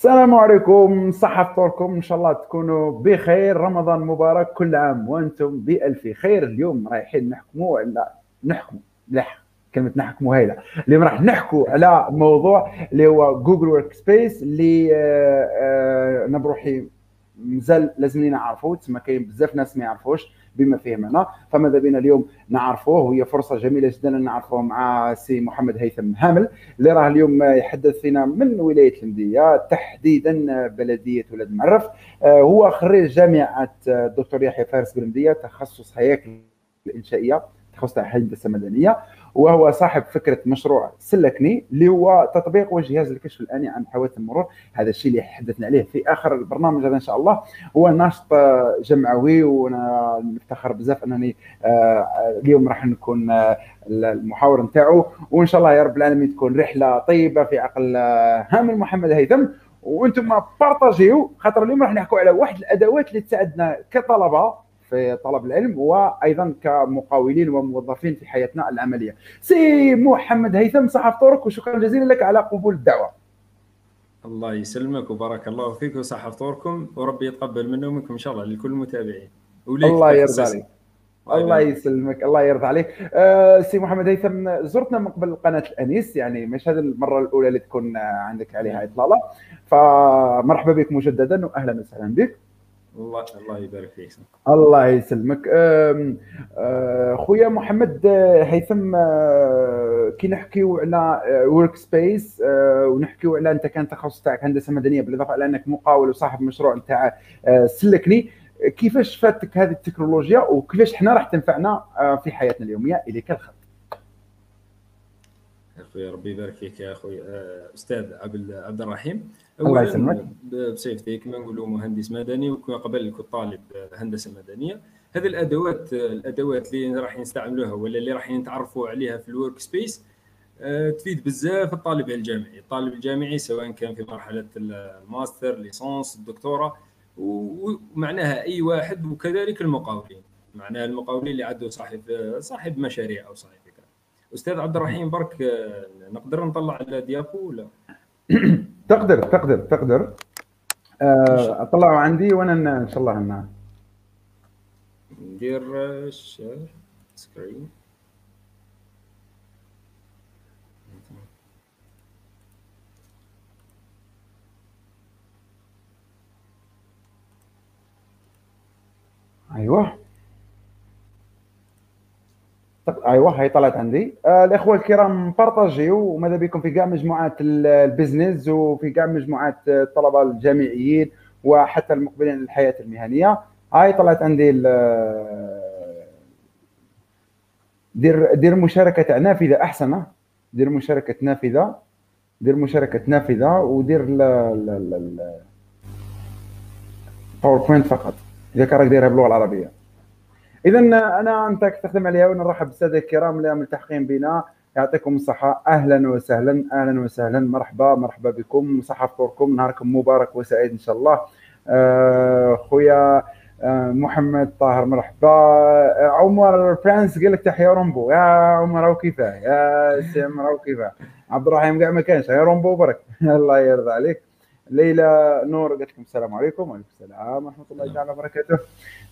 السلام عليكم صحة فطوركم إن شاء الله تكونوا بخير رمضان مبارك كل عام وأنتم بألف خير. اليوم رايحين نحكموا على نحكموا لا كلمة نحكموا هايله اليوم راح نحكوا على موضوع اللي هو Google Workspace اللي آه، آه، أنا بروحي مازال لازم نعرفوه تسمى كاين بزاف ناس ما يعرفوش. بما فيهم أنا فماذا بنا اليوم نعرفوه؟ وهي فرصة جميلة جدا أن نعرفوه مع سي محمد هيثم هامل اللي راه اليوم يحدث فينا من ولاية المديه تحديدا بلدية ولاد معرف. آه، هو خريج جامعة الدكتور يحيى فارس بالمديه تخصص هياكل الإنشائية تخصص هندسه مدنيه وهو صاحب فكرة مشروع سلكني اللي هو تطبيق وجهاز الكشف الآني عن حوادث المرور. هذا الشيء اللي حدثنا عليه في آخر البرنامج هذا إن شاء الله. هو ناشط جمعوي وأنا نفتخر بزاف أنني آه، اليوم راح نكون آه، المحاور نتاعو. وإن شاء الله يا رب العالمين تكون رحلة طيبة في عقل آه، هامل محمد هيثم. وأنتم بارطاجيو خاطر اليوم راح نحكوا على واحد الأدوات اللي تساعدنا كطلبة في طلب العلم وأيضا كمقاولين وموظفين في حياتنا العملية. سي محمد هيثم صحف طرق وشكرا جزيلا لك على قبول الدعوة. الله يسلمك وبارك الله فيك وصحة فطوركم وربي يتقبل منا ومنكم إن شاء الله لكل المتابعين. الله يرضى عليك. الله يسلمك الله يرضى عليك. أه سي محمد هيثم زرتنا من قبل قناة الأنيس يعني مش هذه المرة الأولى اللي تكون عندك عليها إطلالة. فمرحبا بك مجددا واهلا وسهلا بك. الله الله يبارك فيك. الله يسلمك. أه، خويا محمد أه، هيثم أه، كي نحكيو على Workspace ونحكيو على أنت كان تخصص تاعك هندسة مدنية بالإضافة إلى أنك مقاول وصاحب مشروع نتاع سلكني. كيفاش فاتك هذه التكنولوجيا وكيفاش إحنا راح تنفعنا في حياتنا اليومية؟ إليك الخط أخوي ربي يبارك فيك يا أخوي. أستاذ عبد عبد الرحيم. الله يسلمك. بصفتي كما نقولوا مهندس مدني وقبل كنت طالب هندسة مدنية. هذه الادوات الأدوات اللي راح نستعملوها ولا اللي راح نتعرفوا عليها في ال Workspace آه، تفيد بزاف الطالب الجامعي. الطالب الجامعي سواء كان في مرحلة الماستر licence الدكتوراه ومعناها أي واحد وكذلك المقاولين. معناها المقاولين اللي عنده صاحب صاحب مشاريع أو صاحب أستاذ عبد الرحيم برك نقدر نطلع ال diapo ولا؟ تقدر تقدر تقدر. آه، اطلعه عندي وأنا إن شاء الله ندير share screen أيوه. أيوه هي طلعت عندي. آه الإخوة الكرام بارطاجيو وماذا بكم في كاع مجموعات ال business وفي كاع مجموعات الطلبة الجامعيين وحتى المقبلين للحياة المهنية. هاي طلعت عندي دير دير مشاركة نافذة أحسن. دير مشاركة نافذة دير مشاركة نافذة ودير PowerPoint فقط. إذا كان راك دايرها باللغة العربية. اذا أنا انت تخدم عليها ونرحب بالساده الكرام اللي ملتحقين بنا. يعطيكم الصحة. أهلا وسهلا. أهلا وسهلا. مرحبا. مرحبا بكم. صحة فطوركم. نهاركم مبارك وسعيد إن شاء الله. آه، خويا آه محمد طاهر مرحبا. آه عمر فرانس قال لك تحيا رومبو يا عمر وكيفاه يا سي عمر وكيفاه عبد الرحيم كاع ما كانش يا رومبو برك. الله يرضى عليك. ليلى نور قالت لكم السلام عليكم. وعليكم السلام ورحمة الله تعالى وبركاته.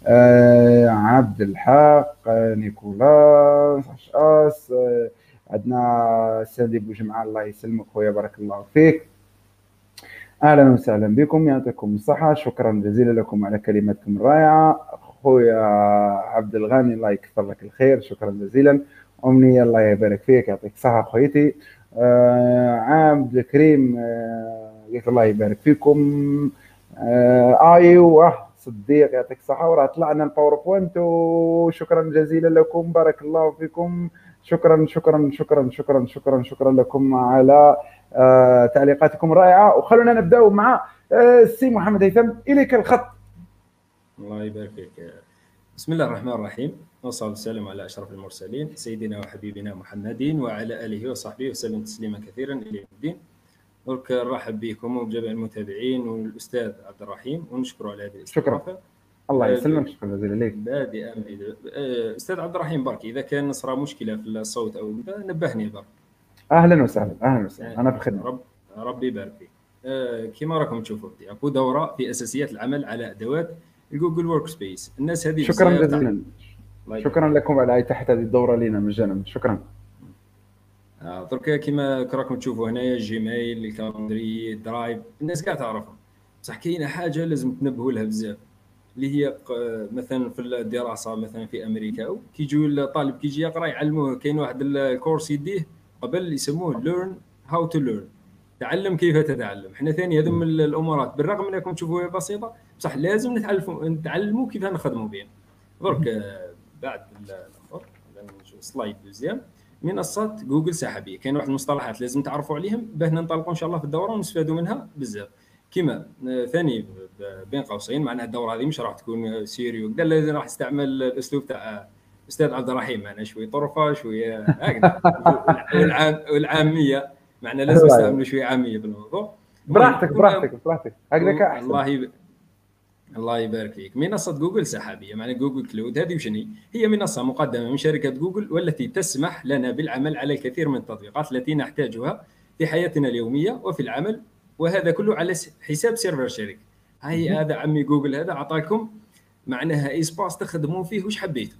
آه عبد الحق آه نيكولاس اشاس آه عندنا سيدي بوجمعه الله يسلمك خويا بارك الله فيك. أهلا وسهلا بكم يعطيكم الصحة. شكرا جزيلا لكم على كلماتكم الرائعة. خويا عبد الغني الله يكثر لك الخير شكرا جزيلا. امنيه الله يبارك فيك يعطيك الصحه خويتي. آه عبد الكريم آه قلت الله يبارك فيكم. آه أيوه صديق يعطيك الصحة وراه. طلعنا ال PowerPoint وشكرا جزيلا لكم بارك الله فيكم. شكرا شكرا شكرا شكرا شكرا شكرا لكم على آه تعليقاتكم الرائعة. وخلونا نبداو مع آه السي محمد هيثم إليك الخط. الله يبارك فيك. بسم الله الرحمن الرحيم. والصلاه والسلام على أشرف المرسلين سيدنا وحبيبنا محمد وعلى آله وصحبه وسلم تسليما كثيرا إلى الدين. درك نرحب بكم وبجميع المتابعين والأستاذ عبد الرحيم ونشكره على هذه شكرا. الله يسلمك. شكرا جزيلا لك. بادئا أستاذ عبد الرحيم برك إذا كان صرا مشكلة في الصوت أو نبهني برك. أهلا وسهلا أهلا وسهلا. أنا في الخدمه رب ربي يبارك فيك. آه، كما راكم تشوفوا ديابو دورة في أساسيات العمل على أدوات Google Workspace الناس هذه شكرا جزيلا. شكرا لكم على إتاحة هذه الدورة لنا مجانا شكرا. آه درك كما راكم تشوفوا هنايا Gmail ال calendrier Drive الناس كاع تعرفهم. بصح كاينة حاجة لازم تنبهوا لها بزاف اللي هي مثلا في الدراسة مثلا في أمريكا كيجيو الطالب كيجي يقرأ يعلموه كاين واحد ال course يديه قبل يسموه learn how to learn تعلم كيف تتعلم. إحنا ثاني هذو من الأمورات بالرغم أنكم تشوفوها بسيطة بصح لازم نتعلموا نتعلموا كيف نخدموا بها درك آه، بعد slide deuxième منصات جوجل سحابية. كاين واحد المصطلحات لازم تعرفوا عليهم باه ننطلقوا إن شاء الله في الدورة ونستفادوا منها بزاف. كما آه، ثاني بين قوسين معناها الدورة هذه مش راح تكون sérieux وكذا لازم راح استعمل الأسلوب تاع أستاذ عبد الرحيم معنا شوي طرفة شوية هكذا. والعام والعامية معنا لازم أيوة. نستعملوا شوية عامية في الموضوع براحتك براحتك براحتك. هكذاك احسن الله يب... الله يبارك فيك. منصة جوجل سحابية معنى Google Cloud هذه وشني هي منصة مقدمة من شركة جوجل والتي تسمح لنا بالعمل على الكثير من التطبيقات التي نحتاجها في حياتنا اليومية وفي العمل وهذا كله على حساب server الشركة هاي هذا عمي جوجل هذا اعطاكم معناها espace تخدموا فيه وش حبيتوا.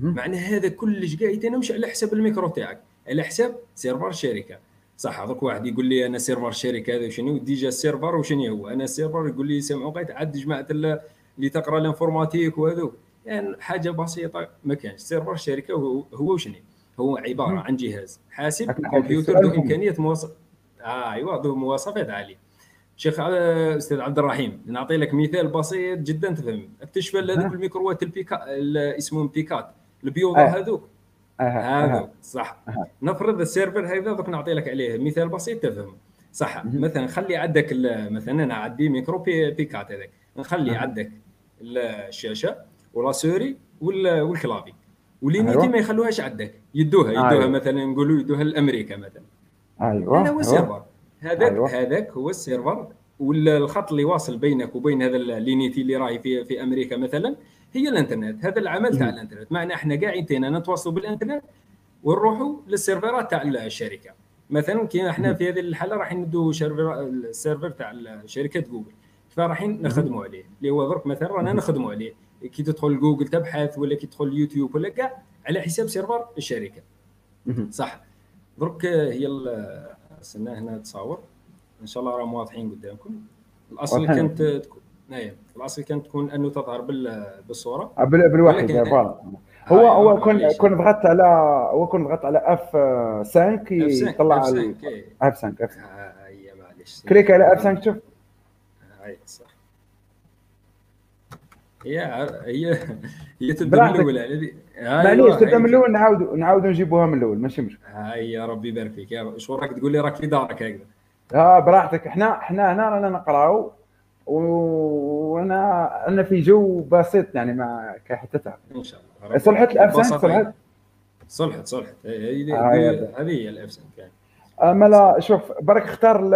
معناها هذا كلش قاعد مش على حساب الميكرو تاعك على حساب server الشركة صح هذاك واحد يقول لي أنا سيرفر الشركة هذا شنو؟ ديجا السيرفر وشنو هو؟ أنا السيرفر يقول لي سمعوا قيت عاد جماعة اللي تقرأ الانفورماتيك وهذو. يعني حاجة بسيطة ما كانش سيرفر الشركة هو هو شنو؟ هو عبارة عن جهاز حاسب كمبيوتر ذو إمكانية مواصف آه ايوا ذو مواصفات عالية. شيخ آه، أستاذ عبد الرحيم نعطي لك مثال بسيط جدا تفهم. أكتشف هذوك الميكروات البيكا اسمهم بيكات البيوضة هذوك. هذا صح. نفرض ال server هذا دوك نعطي لك عليه مثال بسيط تفهم. صح. مثلا خلي عندك مثلا أنا عندي ميكرو بيكات هذاك. نخلي عندك الشاشة ولا souris وال clavier. و l'unité أيوة. ما يخلوهاش عندك. يدوها يدوها أيوة. مثلا نقولوا يدوها لأمريكا مثلا. أيوه هذا هو ال server. هذاك أيوة. هذاك هو ال server. والخط اللي واصل بينك وبين هذا ال unité اللي راهي في في أمريكا مثلا هي الانترنت هذا العمل تاع الانترنت. معنا إحنا قاعدين نتواصلوا بالانترنت ونروحوا للسيرفرات تاع الشركة. مثلا كي إحنا في هذه الحالة راح ندو ال server تاع شركة جوجل. فرايحين نخدموا عليه. اللي هو درك مثلا رانا نخدموا عليه. كي تدخل جوجل تبحث ولا كي تدخل يوتيوب ولا كاع على حساب server الشركة. صح. درك هي استنى هنا تصاور إن شاء الله راهم واضحين قدامكم. الأصل كانت تكون إيه الأصل كانت تكون أنه تظهر بالصورة. آه، بالوحده voilà. هو هو كون كون ضغطت على هو كون ضغطت على F 5 يطلع F 5 F 5 هي معليش clique على F 5 شوف. هاي صح. هي هي هي تبدأ من الأول يعني معليش تبدأ من الأول نعاودوا نعاودوا نجيبوها من الأول ماشي مشكل هاي يا ربي يبارك فيك. شو راك تقول لي؟ راك في دارك هكذا. آه براحتك. إحنا إحنا هنا رانا نقراو. وأنا أنا في جو بسيط يعني مع كحتتها. إن شاء الله. صلحت الافسان صلحت؟ صلحت صلحت. هذه آه هي الافسان كان اما لا شوف برك اختار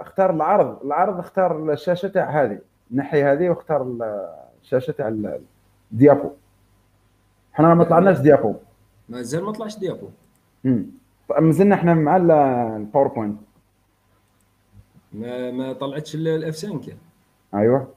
اختار العرض. العرض اختار الشاشة تاع هذه نحي هذه واختار الشاشة تاع الديابو. إحنا ما طلعناش diapo. مازال ما طلعش diapo. امم مازلنا إحنا مع ال PowerPoint ما ما طلعتش ال F 5 أيوه.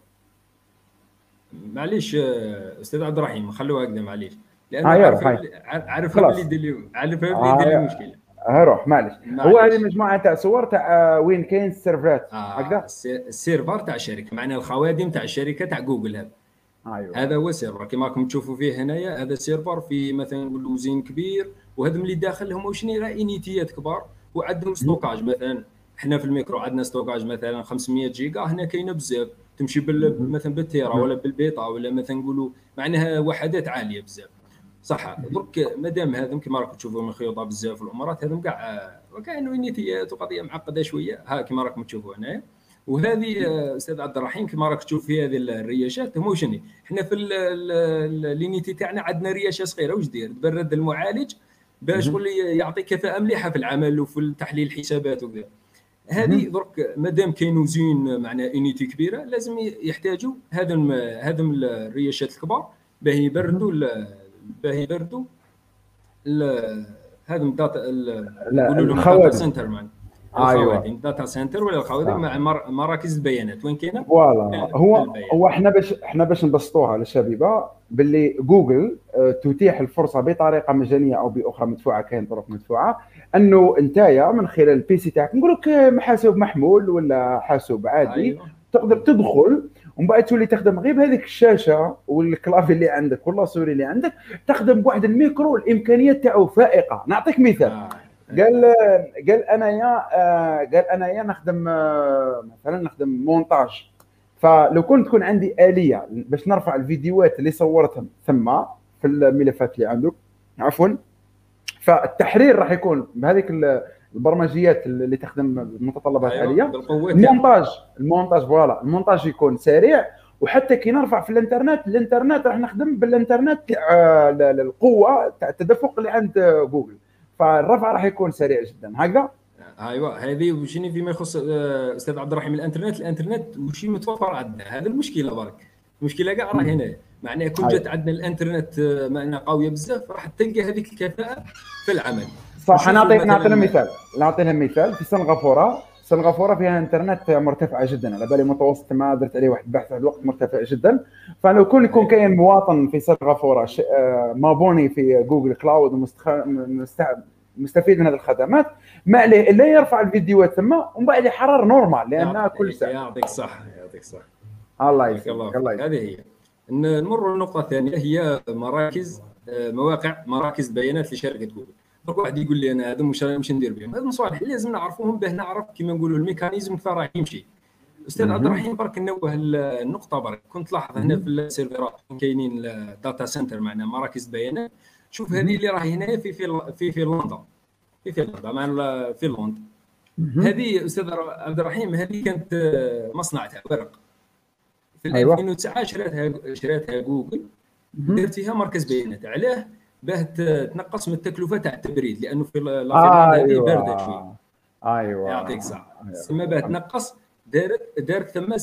معليش أستاذ عبد الرحيم خلوها هكذا معليش. لأن آه عارف عارف اللي اليوم عارف اللي آه المشكلة. روح معلش هو هذه مجموعة تاع صور تاع وين كاين السيرفرات؟ آه هكذا؟ ال serveur تاع الشركة معناها الخوادم تاع الشركة تاع جوجل هذا. أيوه. هذا هو السيرفر كما راكم تشوفوا فيه هنايا هذا السيرفر في مثلا نقولوا زين كبير وهذا اللي داخل هم شنو إنيتيات كبار وعندهم ستوكاج مثلا. إحنا في الميكرو عندنا ستوكاج مثلا 500 جيجا هنا كاينة بزاف. تمشي بال مثلا بالتيرا ولا بالبيطا ولا مثلا نقولوا معناها وحدات عالية بزاف. صح درك مادام هذم كما راكم تشوفوا مخيوطه بزاف الامورات هذم كاع كاين نيتيات وقضية معقدة شوية. ها كما راكم تشوفوا هنايا. وهذه أستاذ عبد الرحيم كما راك تشوف في هذه الرياشات هو شنو؟ إحنا في ال l'unité تاعنا عندنا رياشة صغيرة. واش دير؟ تبرد المعالج باش يعطي كفاءة مليحة في العمل وفي تحليل الحسابات وكذا. هذه درك مادام كاين usine معنا unité كبيرة لازم يحتاجوا هذا هذا الرياشات الكبار باه يبردوا باه يبردوا هذا ال data نقولوا لهم data center معنا الخوادم data center ولا الخوادم مع مراكز البيانات. وين كاينة؟ voilà. هو هو إحنا باش إحنا باش نبسطوها للشبيبة. باللي جوجل آه، تتيح الفرصة بطريقة مجانية أو بأخرى مدفوعة كاين طرق مدفوعة أنه انت من خلال ال PC تاعك نقول لك حاسوب محمول ولا حاسوب عادي أيوة. تقدر تدخل ومن بعد تولي تخدم غير بهذيك الشاشة وال clavier اللي عندك ولا souris اللي عندك تخدم بواحد الميكرو الإمكانيات تاعو فائقة نعطيك مثال آه. قال قال أنايا آه، قال أنايا نخدم آه، مثلا نخدم مونتاج فلو كنت تكون عندي آلية باش نرفع الفيديوهات اللي صورتهم ثم في الملفات اللي عندك عفوا. فالتحرير راح يكون بهذيك البرمجيات اللي تخدم المتطلبات أيوة العاليه المونتاج المونتاج voilà. المونتاج يكون سريع وحتى كي نرفع في الإنترنت الإنترنت راح نخدم بالإنترنت القوه تاع التدفق اللي عند جوجل. فالرفع راح يكون سريع جدا. هكذا؟ أيوه هذه وشني فيما يخص آه، أستاذ عبد الرحيم. الإنترنت الإنترنت وشي متوفر عندنا. هذا المشكلة برك. المشكلة كاع راه هنا معناها كون جات عندنا الإنترنت آه، معناها قوية بزاف راح تلقى هذيك الكفاءة في العمل. صح نعطي نعطي مثال نعطي لهم مثال. في سنغافوره سنغافوره فيها إنترنت مرتفعه جدا. على بالي متوسط ما درت عليه واحد البحث واحد الوقت مرتفع جدا. فلو كون يكون كاين مواطن في سنغافوره آه، abonné في Google Cloud مستفيد من هذه الخدمات ما عليه إلا يرفع الفيديوهات ثم ومن بعد يحرر normal لانها كل ساعة. يعطيك صح يعطيك صح الله يسلمك الله هذه هي. نمر للنقطه الثانية هي مراكز آه، مواقع مراكز بيانات لشركة جوجل donc واحد يقول لي أنا هذا مش مش ندير بهم. هذا مصالح لازم نعرفوهم باه نعرف كيما نقولوا ال mécanisme كيف راه يمشي. أستاذ عبد الرحيم برك نوه النقطة برك كنت لاحظ هنا في السيرفرات كاينين data center معنا مراكز بيانات. شوف هذه اللي راهي هنا في في في في لندن. في في لندن مع في لندن هذه أستاذ عبد الرحيم هذه كانت مصنع تاع ورق في 2009 أيوة. شراتها شراتها جوجل. درت فيها مركز بيانات علاه باه تنقص من التكلفة تاع التبريد لأنه فنلندا هذه أيوة. باردة شوية أيوه. يعطيك الصحة. أيوة. باه تنقص دارت دارت ثم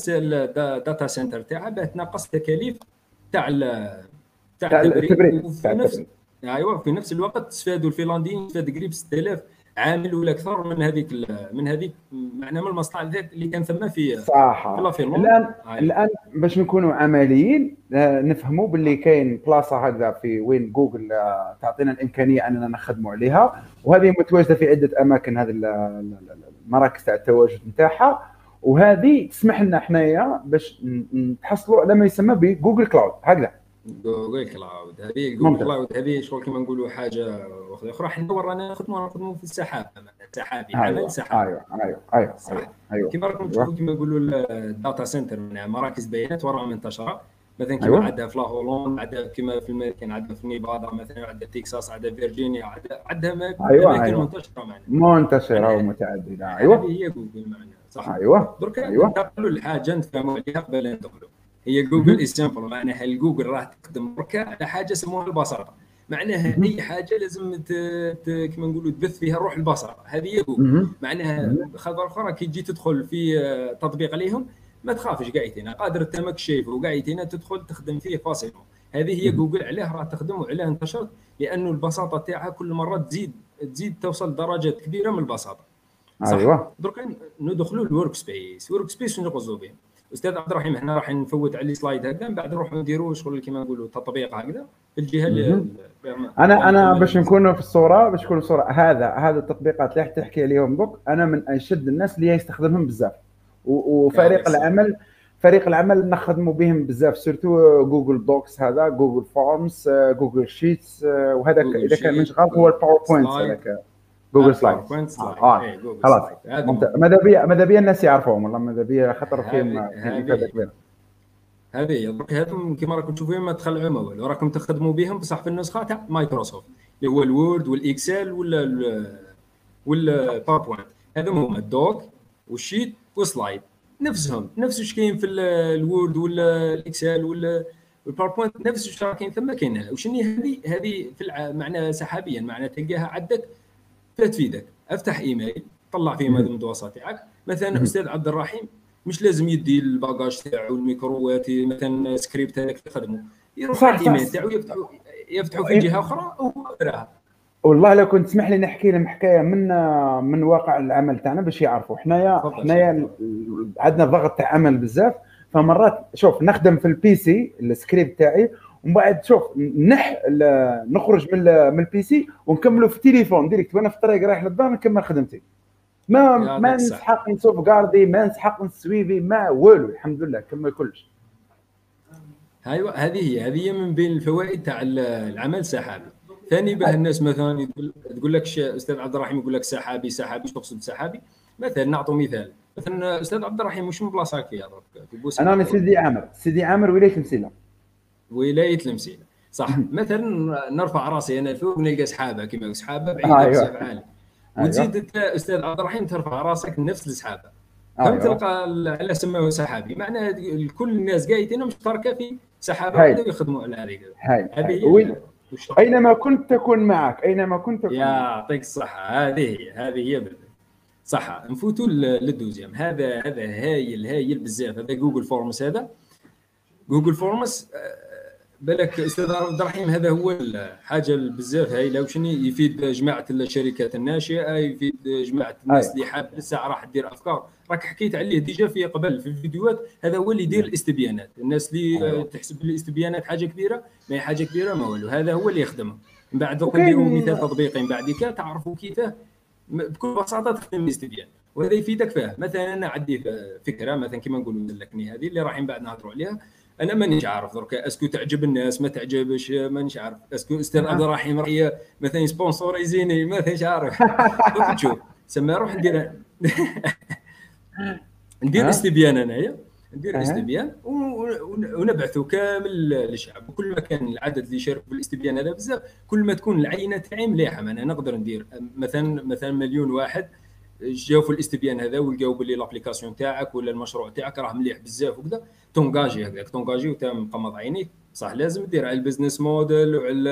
data center تاعها باه تنقص التكاليف تاع تاع التبريد وفي نفس أيوه في نفس الوقت استفادوا الفنلنديين استفاد قريب 6000 عامل ولا أكثر من هذيك من هذيك معناها من المصنع اللي كان ثم في صح في الان آه. الآن باش نكونوا عمليين آه، نفهموا باللي كاين بلاصة هكذا في وين جوجل آه، تعطينا الإمكانية أننا نخدموا عليها. وهذه متواجدة في عدة أماكن هذه المراكز تاع التواجد نتاعها. وهذه تسمح لنا حنايا باش نتحصلوا على ما يسمى ب Google Cloud هكذا. Google Cloud هذه Google Cloud هذه شغل كيما نقولوا حاجة أخرى حنا ورانا نخدموا نخدموا في السحاب سحابي عمل أيوة. سحاب أيوه أيوه أيوه أيوه. كيما راكم تشوفوا كيما نقولوا ال data center مراكز بيانات وراها منتشره مثلا كيما أيوة. عندها في La Hollande عندها كيما في الميريكان عندها في نيفادا مثلا عندها تكساس عندها فيرجينيا عندها عندها أيوة. اماكن أيوة. منتشرة معنا. منتشرة ومتعددة. أيوه. هذه هي جوجل معنا صح؟ أيوه. درك أيوة. ننتقلوا لحاجه نتفاهموا عليها قبل ندخلوا هي جوجل اكزامبل معناها الجوجل راح تقدم بركه على حاجة يسموها البساطه معناها أي حاجة لازم كما نقولوا تبث فيها روح البصر هذه هي جوجل معناها خبر أخرى كي تجي تدخل في آه، تطبيق عليهم ما تخافش قاعدين قادر تمك شايفه وقاعدين تدخل تخدم فيه فاصيلمون هذه هي جوجل علاه راه تخدم وعلاه انتشرت لأنه البساطة تاعها كل مرة تزيد تزيد توصل درجات كبيرة من البساطة. صح؟ أيوه. درك ندخلوا ال Workspace ال Workspace شنو نقصدوا به. أستاذ عبد الرحيم إحنا راح نفوت على ال slide هكذا من بعد نروحوا نديروا شغل كما نقولوا تطبيق هكذا في الجهه اللي أنا أنا باش نكونوا في الصورة باش نكون الصورة هذا هذا التطبيقات اللي تحكي عليهم بوك أنا من أشد الناس اللي يستخدمهم بزاف. وفريق العمل فريق العمل نخدموا بهم بزاف surtout Google Docs هذا Google Forms Google Sheets وهذا إذا كان من شغال هو ال PowerPoint هذاك. Google Slides آه إيه، خلاص. ماذا بيا ماذا بيا الناس يعرفوهم والله ماذا بيا خطر فيهم هذه درك هذم كما راكم تشوفوا ما تخلعوا ما والو. راكم تخدموا بهم بصح في النسخة تاع مايكروسوفت اللي هو ال Word وال Excel ولا وال PowerPoint هذم هما ال Docs وال Sheets وال Slides. نفسهم. نفس إيش كاين في ال Word ولا ال Excel ولا ال PowerPoint نفس إيش كاين ثم كاين وشني هذه؟ هذه في معنى سحابيا. معنى تلقاها عندك تفيدك. أفتح إيميل طلع فيه هذه المدوسات تاعك مثلا أستاذ عبد الرحيم مش لازم يدي ال bagage تاعو الميكروات مثلا سكريبت هذاك تخدمه يروح الإيميل تاعو يفتحوا يفتحوا في جهة أخرى وهو يقراها. والله لو كنت تسمح لي نحكي لهم حكاية من من واقع العمل تاعنا باش يعرفوا. حنايا حنايا عندنا ضغط تاع عمل بزاف. فمرات شوف نخدم في ال PC ال script تاعي ومن بعد شوف نح نخرج من من ال PC ونكملوا في التليفون. direct وأنا في الطريق رايح للدار نكمل خدمتي. ما ما نسحق نسوفڨاردي ما نسحق نسوفي ما والو الحمد لله كمل كلش. أيوه هذه هي هذه هي من بين الفوائد تاع العمل السحابي ثاني باه الناس مثلا تقول لك أستاذ عبد الرحيم يقول لك سحابي سحابي تقصد سحابي مثلا نعطوا مثال. مثلا أستاذ عبد الرحيم مش من بلاصة هكا في بوسعيد أنا سيدي عامر. سيدي عامر ولايه المسيله ولايه المسيله صح. مثلا نرفع راسي أنا فوق نلقى سحابة كما سحابة بعيده أيوة. بزاف عالي وتزيد أنت أستاذ عبد الرحيم ترفع راسك نفس السحابة. أيوة. فهم تلقى على سموه سحابي. معناه كل الناس قايدين مشتركة في سحابة واحدة ويخدموا على هذه هذه أينما كنت تكون معك أينما كنت تكون يعطيك الصحة. هذه هي هذه هي صح نفوتوا لل deuxième. هذا هذا هايل هايل بزاف. هذا Google Forms هذا. Google Forms بالك أستاذ عبد الرحيم هذا هو الحاجة بزاف هايله وشنو يفيد جماعة الشركات الناشئة يفيد جماعة الناس اللي حاب لسه راح تدير أفكار. راك حكيت عليه déjà في قبل في الفيديوهات هذا هو اللي يدير الاستبيانات. الناس اللي. تحسب الاستبيانات حاجة كبيرة ما هي حاجة كبيرة ما والو هذا هو اللي يخدمها من بعد نديروا مثال تطبيقي من بعد تعرفوا كيفاه بكل بساطة تخدم الاستبيان. وهذا يفيدك فيه مثلا أنا عندي فكرة مثلا كما نقولوا لكني هذه اللي رايحين بعد نهضروا عليها. أنا مانيش عارف درك est-ce que تعجب الناس ما تعجبش مانيش عارف. est-ce que أستاذ عبد الرحيم راهي مثلا سبونسوريزيني ما مانيش عارف. تشوف سما روح ندير. ندير استبيان انايا ندير استبيان ونبعثوا كامل للشعب. وكل ما كان العدد اللي يشارك في الاستبيان هذا بزاف كل ما تكون العينة تاعي مليحة. أنا نقدر ندير. مثلا مثلا مليون واحد جاو في الاستبيان هذا ولقاو باللي l'application تاعك ولا المشروع تاعك راه مليح بزاف وكذا. t'engager هكذاك t'engager وانت مغمض عينيك. صح لازم دير على ال business model وعلى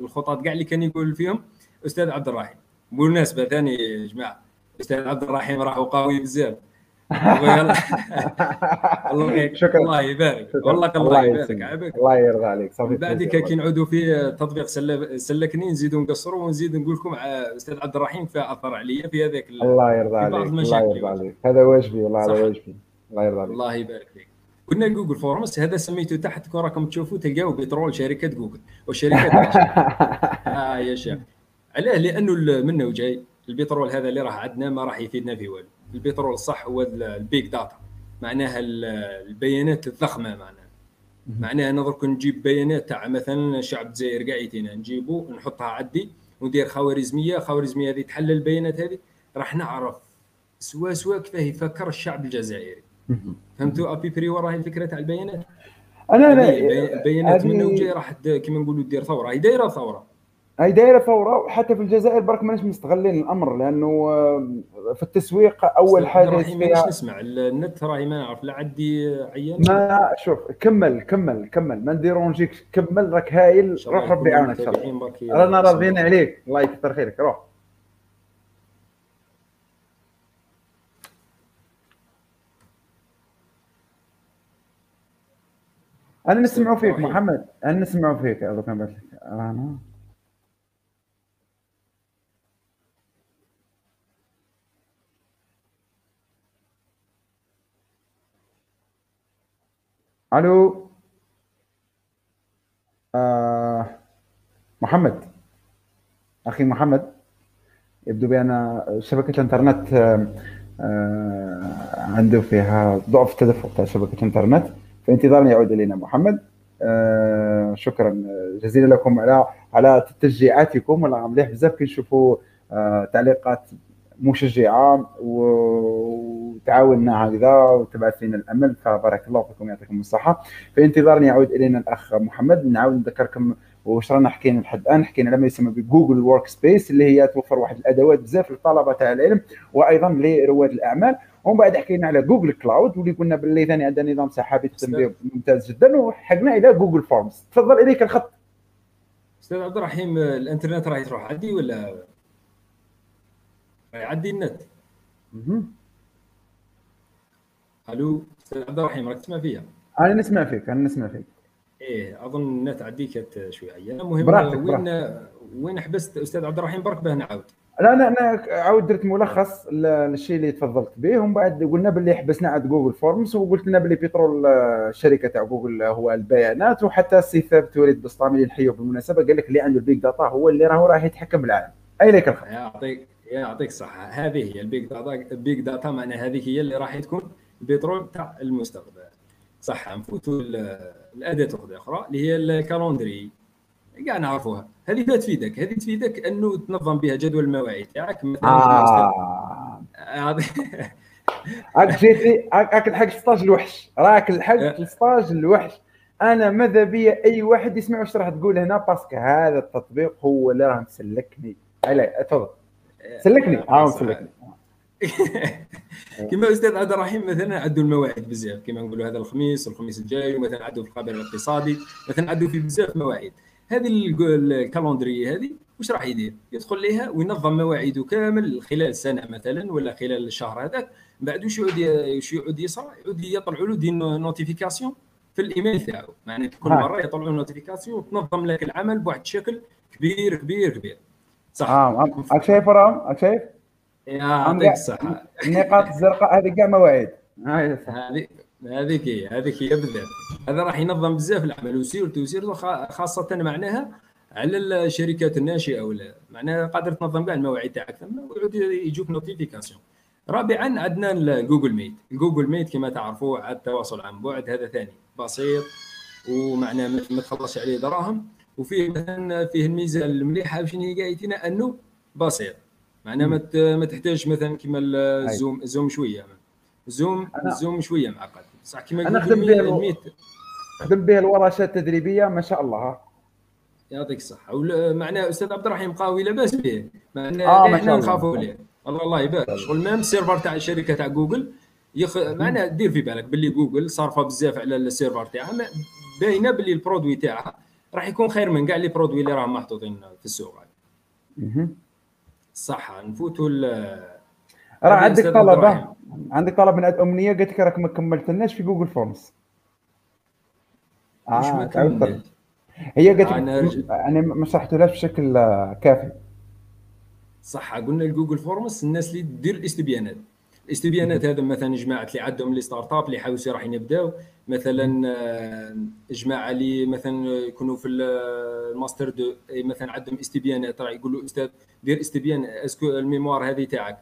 الخطط كاع اللي كان يقول فيهم. أستاذ عبد الرحيم بالمناسبة ثاني يا جماعة أستاذ عبد الرحيم راهو قوي بزاف. الله شكرا. الله يبارك. والله الله يبارك. عبك الله يرضى عليك. صافي بعدك كي نعودوا في تطبيق سلكني نزيدوا نقصروا ونزيد نقول لكم أستاذ عبد الرحيم في أثر عليا في هذاك الله يرضى عليك. الله يرضى عليك. هذا واجبي والله هذا واجبي. الله يرضى عليك. الله يبارك فيك. قلنا جوجل فورمس هذا سميته تحت راكم تشوفوا تلقاو بترول شركة جوجل والشركات آه يا شيخ. علاه لأنه منه جاي. البترول هذا اللي راه عندنا ما راح يفيدنا في والو. البترول الصح هو ال Big Data معناها البيانات الضخمة معناها. معناها أنا درك نجيب بيانات تاع مثلا شعب الجزائر قاعدين نجيبو نحطها عندي وندير خوارزمية خوارزمية هذه تحلل البيانات هذه راح نعرف سوا سوا كيفاه يفكر الشعب الجزائري. فهمتوا à peu près؟ وراهي الفكرة تاع البيانات؟ أنا أنا البيانات منه جاي راح كيما نقولوا دير ثورة هي دايرة ثورة. هي دايرة فوره وحتى في الجزائر برك ماناش مستغلين الأمر لأنه آه، في التسويق أول حاجة راهي ماناش نسمع؟ النت راهي ما نعرف لا عندي عيان ما شوف كمل كمل كمل ما نديرونجيك كمل راك هايل روح ربي يعاونك إن شاء الله. رانا راضيين عليك الله يكثر خيرك روح. أنا نسمعوا فيك محمد أنا نسمعوا فيك هذا كان لك ألو. آه محمد. أخي محمد يبدو بأن شبكة الإنترنت آه آه عنده فيها ضعف تدفق شبكة الإنترنت في انتظار ان يعود إلينا محمد. آه شكرا جزيلا لكم على على تشجيعاتكم والله مليح بزاف كي نشوفوا آه تعليقات مشجعه وتعاوننا هكذا وتبعث لنا الأمل. فبارك الله فيكم يعطيكم الصحة. في انتظار ان يعود إلينا الأخ محمد. نعاود نذكركم واش رانا حكينا لحد الآن حكينا على ما يسمى ب Google Workspace اللي هي توفر واحد الأدوات بزاف للطلبه تاع العلم وأيضا لرواد الأعمال. ومن بعد حكينا على Google Cloud واللي قلنا باللي ثاني عندنا نظام سحابي تخدم ممتاز جدا وحقنا إلى Google Forms تفضل إليك الخط. أستاذ عبد الرحيم الإنترنت راح تروح عندي ولا؟ يعدي النت. ألو أستاذ عبد الرحيم راك تسمع فيا؟ أنا نسمع فيك أنا نسمع فيك. إيه أظن النت عندي شوية. المهم وين وين حبست أستاذ عبد الرحيم؟ برك باه نعاود. لا أنا أنا عاود درت ملخص للشيء اللي تفضلت به ومن بعد قلنا باللي حبسنا عند Google Forms وقلت لنا باللي بترول الشركة تاع جوجل هو البيانات وحتى السي ثابت وليد بسطامي اللي نحييه بالمناسبة قال لك اللي عنده ال Big Data هو اللي راهو راح يتحكم بالعالم. أي لك الخير. يعطيك يعطيك الصحة. هذه هي ال Big Data. ال Big Data معناها هذه هي اللي راح تكون البترول تاع المستقبل صح نفوتوا الاداه أخرى اللي هي الكالندري. كاع نعرفوها. هذه لا تفيدك هذه تفيدك أنه تنظم بها جدول المواعيد تاعك مثلا آه. راك جيتي راك لحقت 16 الوحش. راك لحقت 16 الوحش. أنا ماذا بيا أي واحد يسمع واش راح تقول هنا؟ باسكو هذا التطبيق هو اللي راه مسلكني لا تفضل. سلكني. آه مسلكني كما أستاذ عبد الرحيم مثلا عدوا المواعيد بزاف. كما نقولوا هذا الخميس الخميس الجاي ومثلا عدوا في القابل الاقتصادي مثلا عدوا في بزاف مواعيد. هذه ال calendrier هذه واش راح يدير؟ يدخل لها وينظم مواعيده كامل خلال سنة مثلا ولا خلال الشهر هذاك. بعد واش يعود واش يعود يصرى يعود يطلعوا له des notifications في الإيميل تاعو. معناتها كل مرة يطلعوا notification وتنظم لك العمل بواحد الشكل كبير كبير كبير. صح. آه راك شايف رام شايف؟ يعطيك الصحة. النقاط الزرقاء هذه كاع مواعيد هذه هذيك هي هذيك هي بالذات. هذا راح ينظم بزاف العمل وسيرته وسيرته خاصة معناها على الشركات الناشئة ولا معناها قادر تنظم كاع المواعيد تاعك ثم ويعود يجوك notification رابعا عندنا Google Meet Google Meet كما تعرفوا على التواصل عن بعد هذا ثاني. بسيط ومعناه ما تخلصش عليه دراهم. وفيه مثلا فيه الميزة المليحة شنو هي قايتنا أنه بسيط. معناه ما تحتاج مثلا كما ال Zoom ال Zoom شوية. Zoom Zoom شوية معقد صح كما أنا خدم بها خدم بها الورشات التدريبية ما شاء الله. يعطيك الصحة. معناه أستاذ عبد الرحيم قاوي لاباس به. معناه آه إحنا نخافوا عليه. الله الله يبارك. شغل même ال serveur تاع الشركة تاع جوجل يخ... معناه دير في بالك. باللي جوجل صارفه بزاف على ال serveur تاعها باينة باللي ال produit تاعها راح يكون خير من كاع les produits اللي راهم محطوطين في السوق صح نفوتوا راه عندك طلبة. عندك طلب من امنيه قلت لك راك ما كملتلناش في Google Forms. آه ما هي قلت لك يعني ما شرحتلهاش بشكل كافي. صح قلنا ال Google Forms الناس اللي دير الاستبيانات الاستبيانات هذا مثلا جماعة اللي عندهم les startups اللي حاولوا راح يبداو. مثلا آه، جماعة اللي مثلا يكونوا في ال master deux مثلا عندهم استبيانات راح يقولوا أستاذ دير استبيان est-ce que ال mémoire هذه تاعك.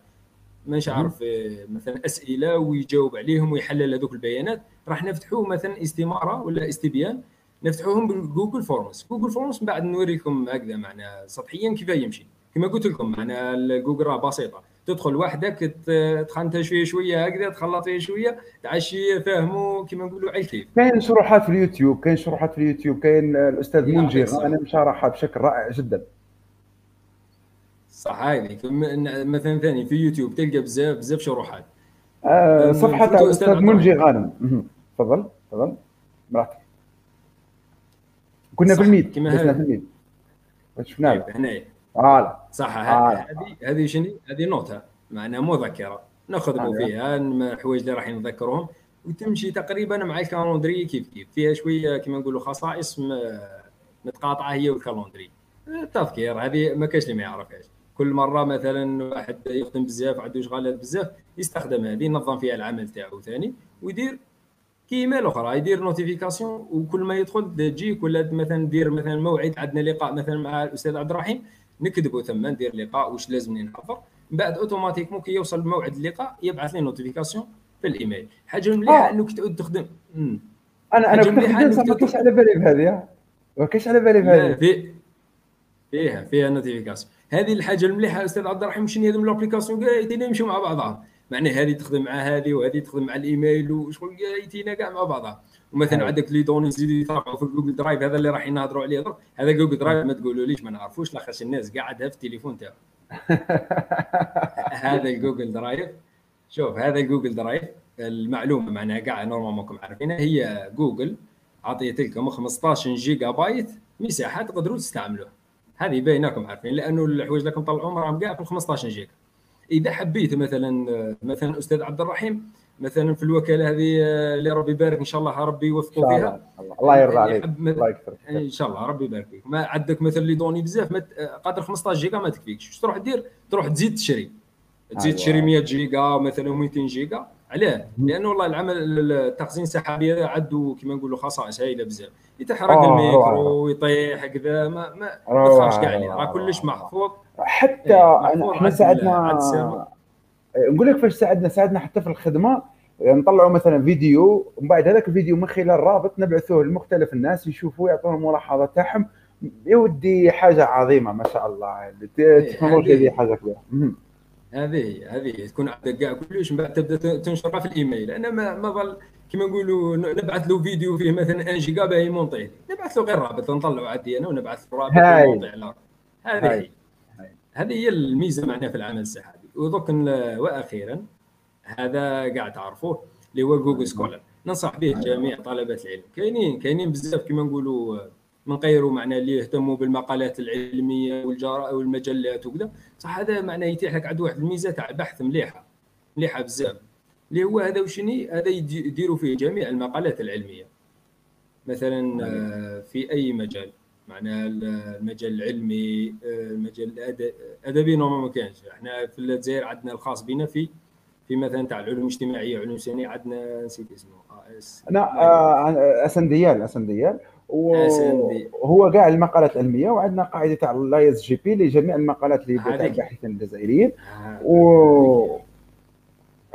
مانيش عارف آه، مثلا أسئلة ويجاوب عليهم ويحلل هذوك البيانات. راح نفتحوه مثلا استمارة ولا استبيان نفتحوهم بال Google Forms Google Forms من بعد نوريكم هكذا معنا سطحيا كيف يمشي. كما قلت لكم معنا جوجل راه بسيطة. تدخل وحدك تخنت شوية شوية هكذا تخلط فيه شوية تعشي فاهمه كما نقولوا على الكيف كاين شروحات في اليوتيوب كاين شروحات في اليوتيوب كاين الأستاذ منجي أنا مشارحها بشكل رائع جدا. صح هذه مثلا ثاني في يوتيوب تلقى بزاف بزاف شروحات. آه صفحة تاع الاستاذ منجي غانم. تفضل تفضل. براحتك. كنا في الميد كنا في الميد شفنا هنا آه صح هذه هذه شنو؟ هذه نوتة معناها مذكره نخدموا آه. فيها الحوايج اللي راح نذكرهم وتمشي تقريبا مع ال calendrier كيف كيف. فيها شوية كما نقولوا خصائص متقاطعة هي وال calendrier. التذكير هذه ما كاش اللي ما يعرفهاش كل مرة مثلا واحد يخدم بزاف عنده شغالات بزاف يستخدم هذه ينظم فيها العمل تاعو ثاني ويدير كيما الأخرى. يدير notification وكل ما يدخل تجيك ولا مثلا دير مثلا موعد عندنا لقاء مثلا مع الأستاذ عبد الرحيم. نكتبوا ثم ندير لقاء واش لازمني نحضر. من بعد automatiquement كي يوصل موعد اللقاء يبعث لي notification في الإيميل. حاجة مليحة إنك تعود تخدم. أنا أنا كنت ما كاش على بالي بهذه ما على بالي بهذه. فيها فيها notification هذه الحاجة المليحة أستاذ عبد الرحيم شنو هذو ال applications قاعدين يمشوا مع بعضها. معناه هذه تخدم مع هذه وهذه تخدم مع الإيميل وشغل قايتينا كاع مع بعضها. ومثلا عندك les données يزيدوا يترفعوا في Google Drive هذا اللي راح ينهضروا عليه. هذا Google Drive ما تقولوا ما نعرفوش؟ لاخاطش الناس قاعدها في التليفون تاعو. هذا ال Google Drive. شوف هذا ال Google Drive المعلومة معناها كاع normalement عارفينها. هي جوجل عطيت لكم 15 جيجا بايت مساحة تقدروا تستعملوها هذه بايناكم عارفين لأنه الحوايج اللي طلعوهم راهم كاع في 15 جيجا. إذا حبيت مثلا مثلا أستاذ عبد الرحيم مثلا في الوكالة هذه آه، اللي ربي يبارك إن شاء الله ربي يوفقوا فيها. الله يرضى عليك الله يكثر إن شاء الله ربي يبارك فيك. ما عندك مثلا les données بزاف قادر 15 جيجا ما تكفيكش واش تروح دير؟ تروح تزيد تشري. تزيد أيوة. تشري 100 جيجا مثلا 200 جيجا. علاه. لأنه والله العمل التخزين السحابي عنده كما نقولوا خصائص هايلة بزاف. يتحرك الميكرو يطيح كذا ما ما, تخافش كاع عليه راه كلش محفوظ. حتى إيه، إحنا ساعدنا نقول لك فاش ساعدنا ساعدنا حتى في الخدمة نطلعوا مثلا فيديو ومن بعد هذاك الفيديو من خلال رابط نبعثوه لمختلف الناس يشوفوا يعطونا الملاحظات تاعهم. يا ودي حاجة عظيمة ما شاء الله التكنولوجيا دي حاجة كبيرة. هذه هذه تكون عندك كاع كلش من بعد تبدأ تنشرها في الإيميل. أنا ما ما ظل كما نقولوا نبعث له فيديو فيه مثلا 1 جيجا باه يمونطيه نبعث له غير رابط نطلعه عندي أنا ونبعث له رابط هذه هي هذه هي الميزة معنا في العمل السحابي ودرك وأخيرا هذا قاعد تعرفوه اللي هو Google Scholar ننصح به جميع طلبة العلم. كاينين كاينين بزاف كما نقولوا من غيروا معناه اللي يهتموا بالمقالات العلمية والجرائد والمجلات وكذا. صح هذا معناه يتيح لك عنده واحد الميزة تاع بحث مليحة مليحة بزاف. اللي هو هذا وشني هذا يديروا فيه جميع المقالات العلمية. مثلا آه، في أي مجال. معناها المجال العلمي آه، المجال الادبي نورمال ما كانش إحنا في الجزائر عندنا الخاص بنا في في مثلا تاع العلوم الاجتماعية علوم سنيه عندنا نسيت اسمه اس أنا أسنديال أسنديال. وهو كاع المقالات العلمية وعندنا قاعدة تاع الاي اس جي بي لجميع المقالات اللي تاع الباحثين الجزائريين. آه، و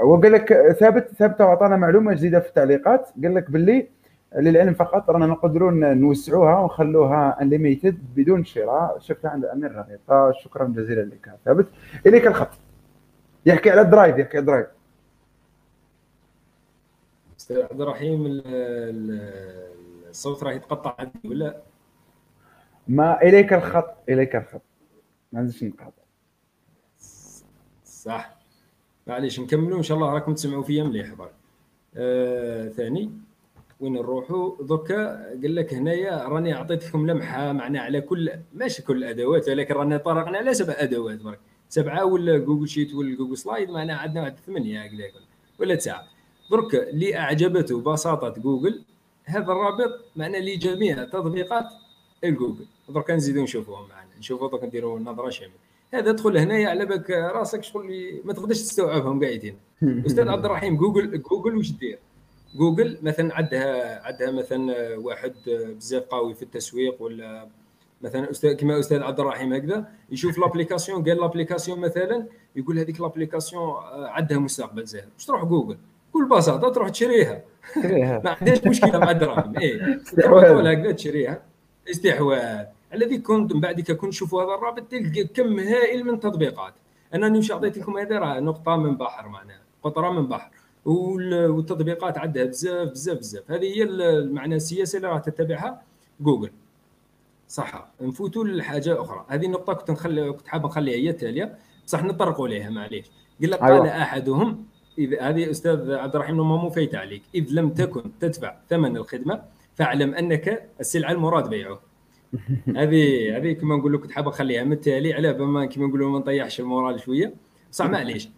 وقال لك ثابت ثابت وعطانا معلومة جديدة في التعليقات. قال لك باللي للعلم فقط رانا نقدرون نوسعوها ونخلوها انليميتد بدون شراء. شفتها عند امير رغيطة. شكرا جزيلا لك ثابت. إليك الخط. يحكي على ال Drive يحكي على ال Drive. أستاذ عبد الرحيم الصوت راه يتقطع عندي ولا؟ ما إليك الخط إليك الخط. ما عنديش نقاط. صح. معليش نكملوا. إن شاء الله راكم تسمعوا فيا مليح برك. آه ثاني. وين نروحوا دوكا قال لك هنايا راني عطيتكم لمحة معنا على كل ماشي كل الأدوات ولكن راني طرقنا على سبع أدوات برك. سبعة ولا Google Sheets ولا Google Slides معنا عندنا واحد ثمانية ولا تسعة. درك اللي أعجبته بساطه جوجل هذا الرابط معنا لجميع تطبيقات الجوجل. درك نزيدو نشوفوهم معنا. نشوفوا درك نديروا نظرة شاملة. هذا ادخل هنايا على بالك راسك شغل ما تقدرش تستوعبهم قاعدين. أستاذ عبد الرحيم جوجل جوجل واش دير؟ جوجل مثلا عندها عندها مثلا واحد بزاف قوي في التسويق ولا مثلا أستاذ كما أستاذ عبد الرحيم هكذا يشوف l'application قال l'application مثلا يقول هذيك l'application عندها مستقبل زاهر واش تروح جوجل؟ بكل بساطة تروح تشريها. ما عندهاش مشكلة مع الدراهم. إيه. تروح هكذا تشريها. استحواذ. الذي كنت من بعد كنت نشوفوا هذا الرابط تلقى كم هائل من التطبيقات أنا نمشي أعطيت لكم هذا راه نقطة من بحر معناها. قطرة من بحر. والتطبيقات عندها بزاف بزاف بزاف. هذه هي المعنى السياسة اللي راح تتبعها جوجل. صح. نفوتوا لحاجة أخرى. هذه النقطه كنت نخلي كنت حاب نخليها هي التالية. بصح نطرقوا لها معليش. قال لك قال أيوة. أحدهم اذا هذه أستاذ عبد الرحيم مو فايت عليك. إذ لم تكن تدفع ثمن الخدمة فاعلم أنك السلعه المراد بيعه. هذه هذه كما نقول لك كنت حاب نخليها من التالي. على بما كما نقولوا ما نطيحش ال moral شوية. بصح معليش.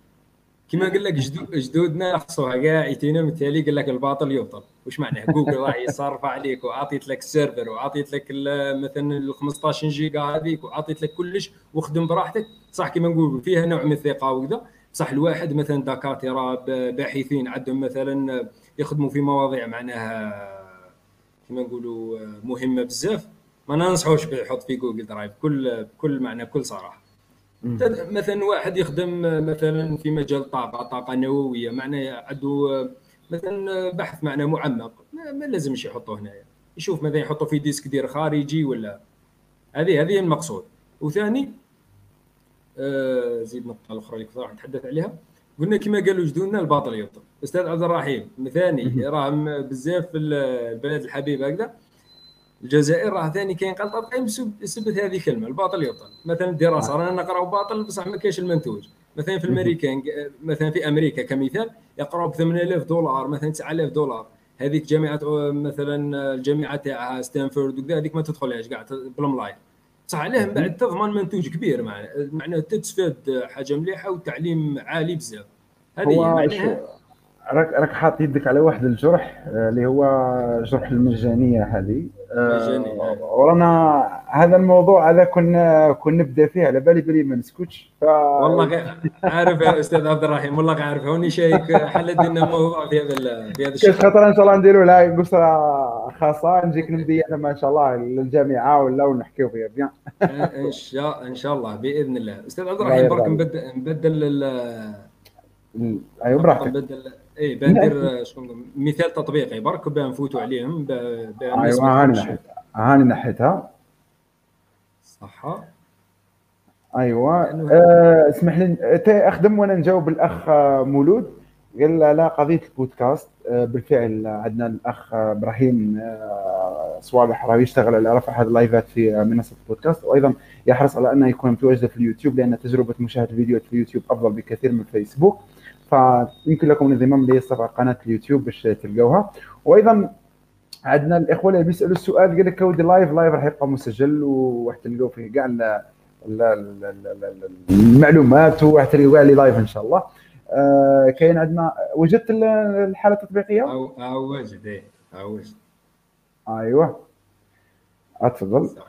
كما قال لك جدودنا خصوها كاع يتينا مثالي قال لك الباطل يبطل. واش معناه جوجل راح يصرف عليك وعطيت لك ال serveur وعطيت لك مثلا ال 15 جيجا هذيك وعطيت لك كلش وخدم براحتك. صح كما نقول فيها نوع من الثقة وكذا. بصح الواحد مثلا دكاترة باحثين عندهم مثلا يخدموا في مواضيع معناها كما نقولوا مهمة بزاف. ما ننصحوش بيحط في Google Drive كل كل معنى بكل صراحة. مثلا واحد يخدم مثلا في مجال طاقه طاقه نووية معناه عنده مثلا بحث معناه معمق ما لازمش يحطه هنايا. يشوف مثلا يحطه في disque dur خارجي ولا. هذه هذه المقصود. وثاني آه زيد النقطه الأخرى اللي كنت راح نتحدث عليها. قلنا كما قالوا جدودنا الباطل يبطل. أستاذ عبد الرحيم ثاني راه بزاف في البلد الحبيب هكذا. الجزائر راه ثاني كاين غلطه قايم بسبب هذه الكلمة الباطل يبطل. مثلا الدراسه رانا نقراو باطل بصح ما كاينش المنتوج. مثلا في الأمريكان مثلا في أمريكا كمثال يقراو ب 8000 دولار مثلا 9000 دولار. هذيك جامعة مثلا الجامعة تاع ستانفورد وكذا هذيك ما تدخلهاش كاع بالملاي بصح علاه من بعد تضمن منتوج كبير معناه تستفاد حاجة مليحة وتعليم عالي بزاف. هذه معناها راك راك حاط يدك على واحد الجرح آه، اللي هو جرح المجانية هذه. مجانية. ورانا هذا الموضوع هذا كنا كنا نبدأ فيه على بالي بلي ما نسكتش. ف والله عارف يا أستاذ عبد الرحيم والله عارف هوني شايك حلت لنا موضوع في هذا في هذا الشيء خاطر إن شاء الله نديروا لها قصة خاصة نجيك نمدي أنا ما شاء الله للجامعة ولا ونحكيو فيها بيان. إن شاء إن شاء الله بإذن الله. أستاذ عبد الرحيم برك. نبدل نبدل أيوه براحتك. نبدل اي بندير شكون مثال تطبيقي برك باه نفوتوا عليهم ما هاني نحيتها هاني نحيتها صح. لأنه- آه اسمح لي أخدم وأنا نجاوب الاخ آه، مولود. قال لا قضية البودكاست آه بالفعل عندنا الأخ إبراهيم صوالح راه يشتغل على رفع هذه اللايفات في منصة البودكاست. وأيضا يحرص على أنه يكون متواجد في اليوتيوب لأن تجربة مشاهدة الفيديوهات في اليوتيوب أفضل بكثير من الفيسبوك. فيمكن لكم الانضمام لصفحه قناة اليوتيوب باش تلقوها. وأيضا عندنا الاخوه اللي بيسألوا السؤال قال لك كود live live راح يبقى مسجل وراح تلقوا فيه كاع ال- ال- ال- ال- ال- المعلومات وراح تلقوا كاع les lives إن شاء الله. آه كاين عندنا وجدت ال- الحالة التطبيقية؟ أو أو واجد إيه أو واجد أيوه. أتفضل. صح.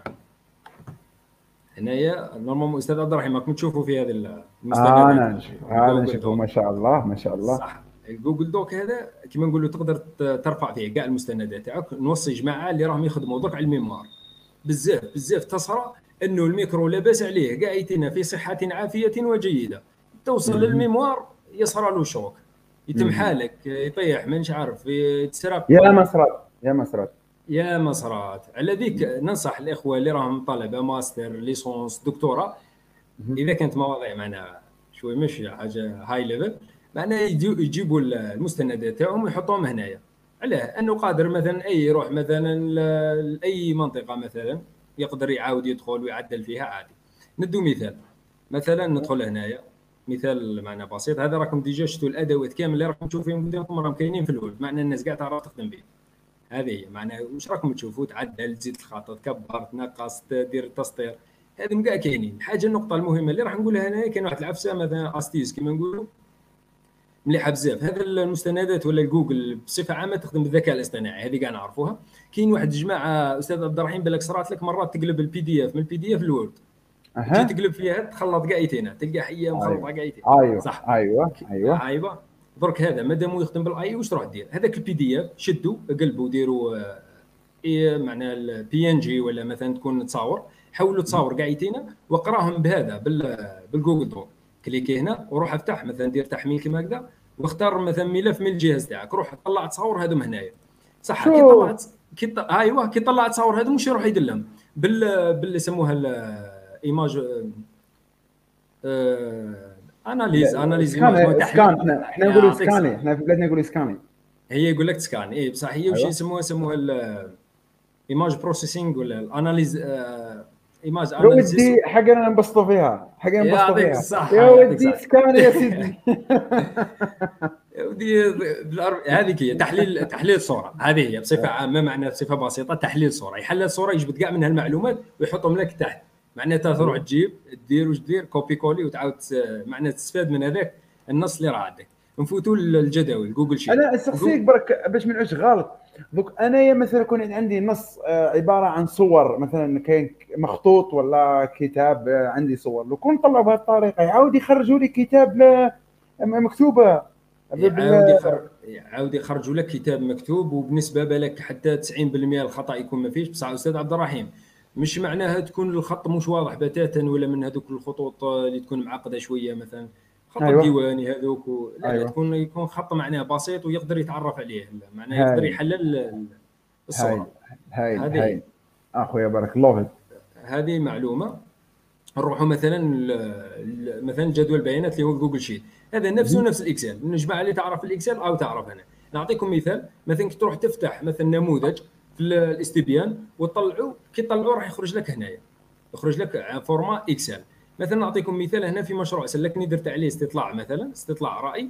هنايا normalement أستاذ عبد الرحيم راكم تشوفوا في هذه أنا المستندات نشوف أنا جوجل نشوف دوك. ما شاء الله ما شاء الله. صح. ال Google Docs هذا كما نقولوا تقدر ترفع فيه كاع المستندات تاعك نوصي جماعة اللي راهم يخدموا درك على ال mémoire. بزاف بزاف تصرى إنه الميكرو لاباس عليه كاع يتنا في صحة عافية وجيدة. توصل. لل mémoire يصرى له choc يتم مم. حالك يطيح مانيش عارف يتسرق يا مسرات يا مسرات يا مسرات على ذيك ننصح الإخوة اللي راهم طلبة master licence دكتوراه. إذا كانت مواضيع معناها شوي مش حاجة high level معناها يجيبوا المستندات تاعهم ويحطوهم هنايا. علاه أنه قادر مثلا أي يروح مثلا لأي منطقة مثلا يقدر يعاود يدخل ويعدل فيها عادي. ندو مثال. مثلا ندخل هنايا. مثال معنا بسيط. هذا راكم déjà شفتوا الأدوات كامل اللي راكم تشوفوا فيهم قدامكم راهم كاينين في الويب معنى الناس كاع تعرف تخدم به هذه هي معناها واش راكم تشوفوا؟ تعدل تزيد الخط تكبر تنقص دير التسطير. هذم كاع كاينين. حاجة النقطة المهمة اللي راح نقولها هنا كاين واحد العفسة مثلا astuce كما نقولوا مليحة بزاف. هذا المستندات ولا جوجل بصفة عامة تخدم بالذكاء الاصطناعي هذه كاع نعرفوها. كاين واحد الجماعة أستاذ عبد الرحيم بالك صرات لك مرات تقلب ال PDF من ال PDF لل Word تقلب فيها تخلط كاع ايتينا تلقى حية مخلطة كاع ايتين أيوه صح. أيوه أيوه. أيوه. درك هذا مادام يخدم بال AI واش تروح دير؟ هذاك ال PDF شدوا قلبوا ديروا آه، إيه معناها ال PNG ولا مثلا تكون تصاور حولوا تصاور كاع يتينا وقراهم بهذا بال بال Google Docs cliquer هنا وروح افتح مثلا دير تحميل كما هكذا واختار مثلا ملف من الجهاز تاعك. روح طلع تصاور هذم هنايا. صح كي. طلعت كي ط- أيوه كي طلع تصاور هذم واش يروح يدلهم. بال باللي يسموها ال image analyse analyse scan scan إحنا يعطيك سكاني. إحنا في بلادنا نقولوا سكاني هي يقول لك تسكاني بصح هي وش. يسموها يسموها ال image processing ولا ال analyse image يا ودي حقنا نبسطوا فيها حقنا نبسطوا يعطيك فيها الصحة، يا ودي. سكاني يا سيدي يا ودي هذيك هي تحليل تحليل صورة هذه هي بصفة عامة معناها بصفة بسيطة تحليل صورة يحلل صورة يجبد كاع من هالمعلومات ويحطهم لك تحت معناتها تروح تجيب تدير وش دير copier coller وتعاود معناتها تستفاد من هذاك النص اللي راه عندك. نفوتوا للجداول Google Sheet أنا أستقصيك برك باش ما نعودش غلط. دوك انايا مثلا يكون عندي نص آه، عبارة عن صور مثلا كاين مخطوط ولا كتاب آه، عندي صور. لو كنت نطلعوا بهذه الطريقة يعاود يخرجوا لي كتاب ل- مكتوبه يعاود يخرج يعاود يخرجوا لك كتاب مكتوب وبنسبه بالك حتى 90% الخطأ يكون ما فيش. بصح أستاذ عبد الرحيم مش معناها تكون الخط مش واضح بتاتا ولا من هذوك الخطوط اللي تكون معقدة شوية مثلا. خط أيوة. الديواني هذوك و... لا, أيوة. لا تكون يكون خط معناه بسيط ويقدر يتعرف عليه. معناه هاي. يقدر يحلل ال- هاي الصورة. هاي. هذه هاي. أخويا بارك الله فيك. هذه معلومة. نروحوا مثلا ل- مثلا جدول البيانات اللي هو Google Sheet. هذا نفسه نفس ال Excel. الجماعة اللي تعرف ال Excel أو تعرف هنا نعطيكم مثال. مثلا كي تروح تفتح مثلا نموذج الاستبيان وتطلعوا كي تطلعوا راح يخرج لك هنايا. يخرج لك format Excel. مثلا نعطيكم مثال هنا في مشروع سلكني درت عليه استطلاع مثلا استطلاع رأي.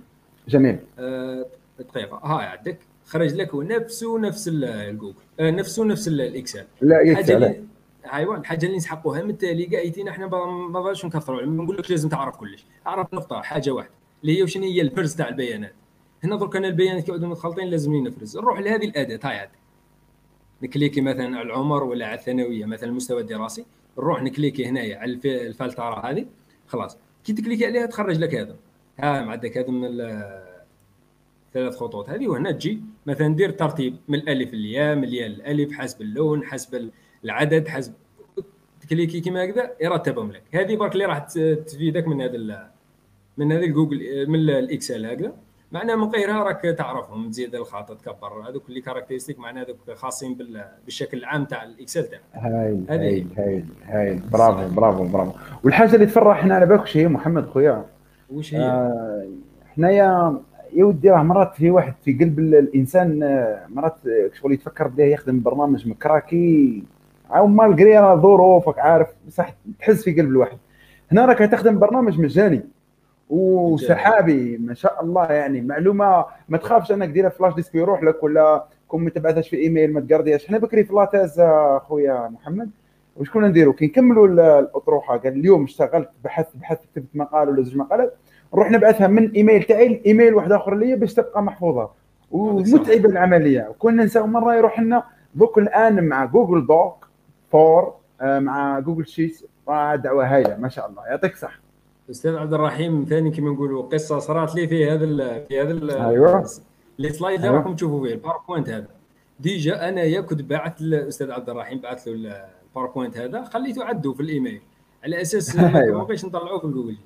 جميل. آه، دقيقة. هاي عندك. خرج لك نفسه نفس ال- الجوجل. آه، نفسه نفس ال- ال Excel. لا اللي أيوه الحاجة اللي نسحقوها من التالي قايتين إحنا ما بغاش نكثروا نقول لك لازم تعرف كلش. اعرف نقطة حاجة واحدة اللي هي وشنو هي ال base تاع البيانات. هنا درك أنا البيانات كيعودوا متخلطين لازم نفرز. نروح لهذه الأداة. هاي عاد نكليكي مثلا على العمر ولا على الثانوية مثلا المستوى الدراسي نروح نكليكي هنايا على الفلترة هذه خلاص. كي تكليكي عليها تخرج لك هذا. ها معدك هذا من ثلاث خطوط هذه وهنا تجي مثلا دير ترتيب من الألف للياء من الياء للألف حسب اللون حسب العدد حسب تكليكي كيما هكذا يرتبهم لك. هذه برك اللي راح تفيدك من هذا من هذا الجوجل من ال Excel هكذا. معناها من غيرها راك تعرفهم تزيد الخط تكبر. هذوك اللي caractéristiques معناها هذوك خاصين بالشكل العام تاع ال Excel تاعك. هايل هايل هايل هايل برافو برافو برافو. والحاجة اللي تفرحنا على بالك شيء محمد خويا؟ وش هي؟ آه حنايا يا ودي راه مرات في واحد في قلب الإنسان آه، مرات شغل يتفكر بده يخدم برنامج مكراكي أو malgré ظروفك عارف صح تحس في قلب الواحد. هنا راك تخدم برنامج مجاني. وسحابي ما شاء الله يعني. معلومة ما تخافش أنك ديرها flash disque يروح لك ولا كون ما تبعثهاش في إيميل ما تقرديهاش إحنا بكري في la thèse أخويا محمد. وش كنا نديروا كي نكملوا الأطروحة. قال اليوم اشتغلت بحث بحث كتبت مقال ولا زوج مقالات. نروح نبعثها من إيميل تاعي لإيميل واحد آخر ليا باش تبقى محفوظة. ومتعبة العملية. وكنا نساو مرة يروح لنا دوك الآن مع Google Doc فور آه، مع Google Sheet دعوة هايلة. ما شاء الله. يعطيك صح أستاذ عبد الرحيم ثاني كما نقولوا قصة صارت لي في هذا في هذا أيوه ال slide اللي أيوة. راكم تشوفوا فيه ال PowerPoint هذا déjà أنا يا كنت بعثت الاستاذ عبد الرحيم بعث له ال PowerPoint هذا خليته عنده في الإيميل على أساس أيوة. ما بغيتش نطلعوه في الجوجل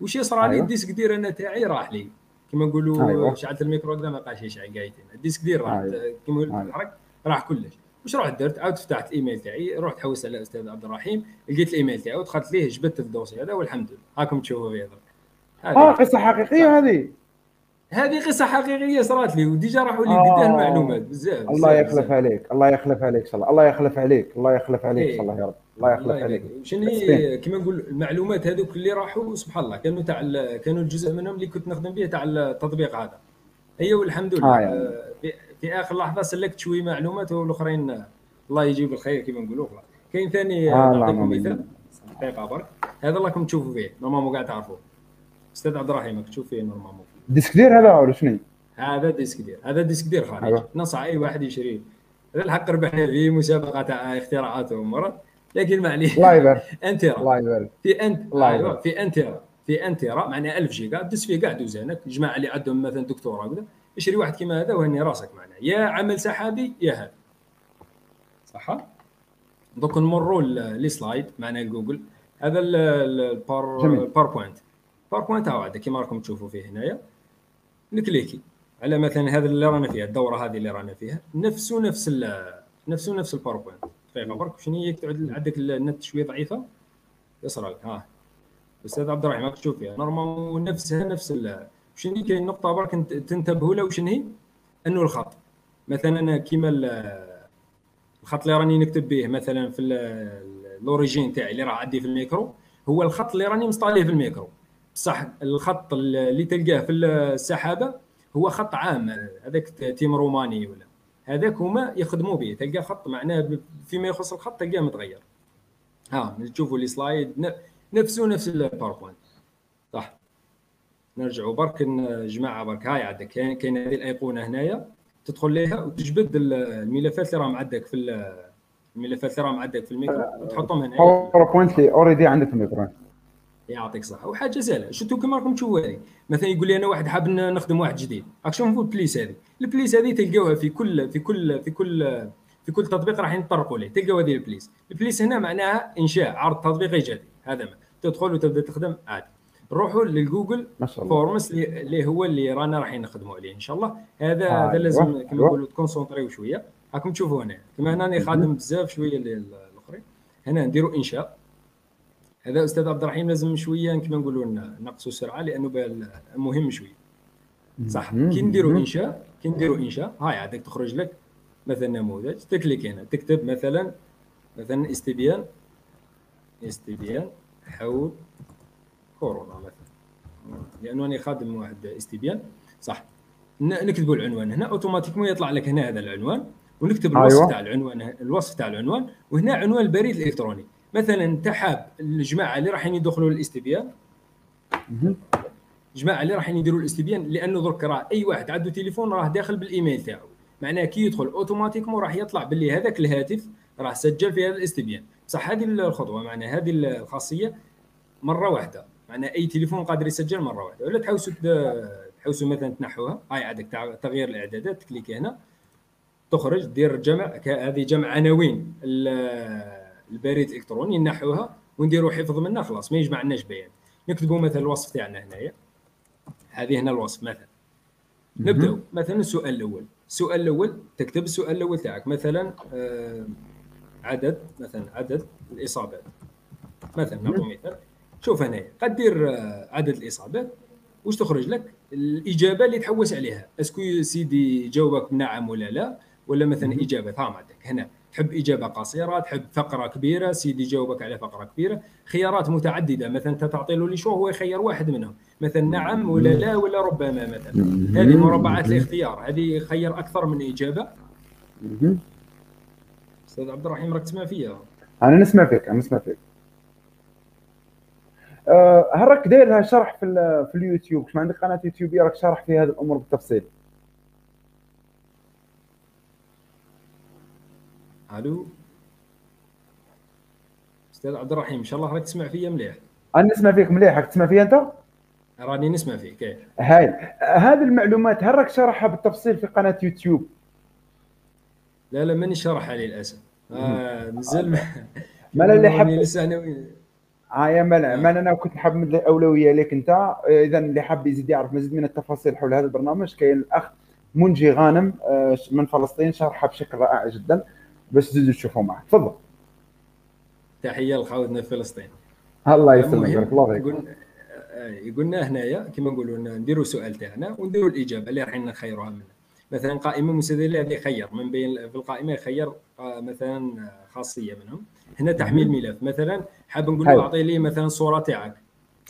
وش يصرى لي أيوة. ال disque dur أنا تاعي راح لي كما نقولوا أيوة. شعلت الميكرو هكذا ما بقاش يشعل قايتين ال disque dur راح أيوة. كما أيوة. راح كلش واش رحت درت عاود فتحت الايميل تاعي رحت حوست على الاستاذ عبد الرحيم لقيت الايميل تاعي ودخلت ليه جبت الدوسي هذا والحمد لله. هاكم تشوفوا فيه آه قصة حقيقية هذه. هذه قصة حقيقية صارت لي وديجا راحوا لي قداه آه. المعلومات. بزاف الله يخلف عليك الله يخلف عليك ان شاء الله الله يخلف عليك الله يخلف عليك ان شاء الله يا رب. الله يخلف عليك. شنو كما نقول المعلومات هذوك اللي راحوا سبحان الله كانوا تاع كانوا الجزء منهم اللي كنت نخدم به تاع التطبيق هذا. هي والحمد لله. آه يعني. في, آخر لحظة سلكت شوية معلومات والأخرين الله يجيب الخير كما نقولوا. كاين ثاني؟ آه نعطيكم مثال؟ دقيقة برك هذا راكم تشوفوا فيه. normalement قاعد تعرفوه. أستاذ عبد الرحيم تشوف فيه normalement disque dur هذا ولا شنو؟ هذا disque dur. هذا disque dur خارج نصح اي واحد يشريه هذا الحق ربحنا فيه مسابقة تاع اختراعات وامور لكن ما عليه. الله يبارك un téra الله يبارك في أنت. الله أيوة، يبارك في un téra في un téra معناها 1000 جيجا دس فيه كاع دوزانك الجماعه اللي عندهم مثلا دكتوراه كذا اشري واحد كيما هذا وهني راسك معناها يا عمل سحابي يا هذا. صح دوك نمروا les slides معناها جوجل هذا ال PowerPoint PowerPoint هاو عندك كيما راكم تشوفوا فيه هنايا. نكليكي. على مثلا هذا اللي رانا فيها الدورة هذه اللي رانا فيها. نفسه نفس نفسه نفس ال PowerPoint دقيقه برك شنو هي؟ عندك النت شوية ضعيفة؟ يصرى لك ها. أستاذ عبد الرحيم راك تشوف فيها normal نفسها نفس شنو كاين نقطة برك تنتبهوا له وشنو هي؟ أنه الخط. مثلا كيما الخط اللي راني نكتب به مثلا في ال origine تاعي اللي راه عندي في الميكرو هو الخط اللي راني مصطاليه في الميكرو. صح الخط اللي تلقاه في السحابة هو خط عام هذاك Times Roman ولا. هذاك هما يخدموا به. تلقى خط معناه فيما يخص الخط تلقاه متغير. ها تشوفوا les slides نفسه نفس ال PowerPoint صح. نرجعوا برك جماعة برك هاي عندك. كاين هذه الأيقونة هنايا تدخل ليها وتجبد الملفات اللي راهم عندك في الملفات اللي راهم عندك في الميكرو. وتحطهم هنا PowerPoint اللي already عندك في الميكرو. يعطيك الصحة. وحاجة سهله شفتوا كما راكم تشوفوا هذه؟ مثلا يقول لي أنا واحد حاب نخدم واحد جديد. راك شوفوا ال plus هذه. ال plus هذه تلقاوها في كل في كل في كل في كل تطبيق راح يتطرقوا ليه تلقاو هذه ال plus ال plus هنا معناها إنشاء عرض تطبيقي جديد. هذا ما. تدخل وتبدأ تخدم عادي. روحوا لل Google Forms اللي هو اللي رانا رايحين نخدموا عليه إن شاء الله. هذا آه هذا لازم كما نقولوا تكونسونطريو شوية. راكم تشوفوا هنا. كما هنا راني خادم بزاف شوية الأخرين. هنا نديروا إنشاء. هذا أستاذ عبد الرحيم لازم شوية كما نقولوا نقصوا السرعه لأنه مهم شوية صح. كي نديروا انشاء كي نديروا إنشاء. هاي عندك تخرج لك مثلا نموذج. تكليك هنا. تكتب مثلا مثلا استبيان. استبيان. حول. كورونا مثلا. لأنه أنا خادم واحد استبيان صح. نكتبوا العنوان هنا أوتوماتيكمون يطلع لك هنا هذا العنوان ونكتب الوصف أيوة. تاع العنوان الوصف تاع العنوان وهنا عنوان البريد مثلا انت حاب الجماعة اللي رايحين يدخلوا للاستبيان. جماعة اللي راح يديروا الاستبيان لأنه درك راه أي واحد عنده تليفون راه داخل بالإيميل تاعو. معناها كي يدخل أوتوماتيكمون راح يطلع باللي هذاك الهاتف راه سجل في هذا الاستبيان. بصح هذه الخطوة. معناها هذه الخاصية مرة واحدة. معناها أي تليفون قادر يسجل مرة واحدة. ولا تحوسوا تحوسوا مثلا تنحوها. هاي عندك تغيير الإعدادات تكليك هنا. تخرج دير جمع هذه جمع عناوين البريد الإلكتروني نحوها ونديروا حفظ منها خلاص ما يجمعناش بيان. نكتبوا مثلا الوصف تاعنا هنايا. هذه هنا الوصف مثلا. نبدأو مثلا السؤال الأول. السؤال الأول تكتب السؤال الأول تاعك. مثلا آه عدد مثلا عدد الإصابات. مثلا نعطوا مثال. شوف هنا قد دير آه عدد الإصابات واش تخرج لك؟ الإجابة اللي تحوس عليها. est-ce que سيدي جاوبك بنعم ولا لا؟ ولا مثلا إجابة ها عندك. هنا تحب إجابة قصيرة تحب فقرة كبيرة سيدي يجاوبك على فقرة كبيرة. خيارات متعددة. مثلا انت تعطي له شو هو يخير واحد منهم. مثلا نعم ولا لا ولا ربما مثلا. هذه مربعات الاختيار. هذه يخير أكثر من إجابة. أستاذ عبد الرحيم راك تسمع فيا؟ أنا نسمع فيك أنا نسمع فيك. هل راك داير لها شرح في, في اليوتيوب؟ ما عندك قناة يوتيوب راك شارح في هذه الأمور بالتفصيل. ألو؟ أستاذ عبد الرحيم إن شاء الله راك تسمع فيا مليح. أنا نسمع فيك مليح. راك تسمع فيا أنت؟ راني نسمع فيك إيه. هاي. هذه المعلومات هل راك شرحها بالتفصيل في قناة يوتيوب؟ لا لا ماني شرحها للأسف. آه مازال ما اللي حاب لسه أنا آه يا ملا ما أنا كنت حاب من الأولوية لك أنت. اذا اللي حاب يزيد يعرف مزيد من التفاصيل حول هذا البرنامج. كاين الأخ منجي غانم من فلسطين شرحها بشكل رائع جدا. باش تزيدوا تشوفوا معه. تفضل. تحية لخاوتنا في فلسطين. الله يسلمك. بارك الله فيك. يقولنا هنايا كما نقولوا نديروا السؤال تاعنا ونديروا الإجابة اللي راح نخيروها منها مثلا قائمة مستدله هذه يخير من بين في القائمة يخير مثلا خاصية منهم. هنا تحميل ملف. مثلا حاب نقول له أعطي لي مثلا الصورة تاعك.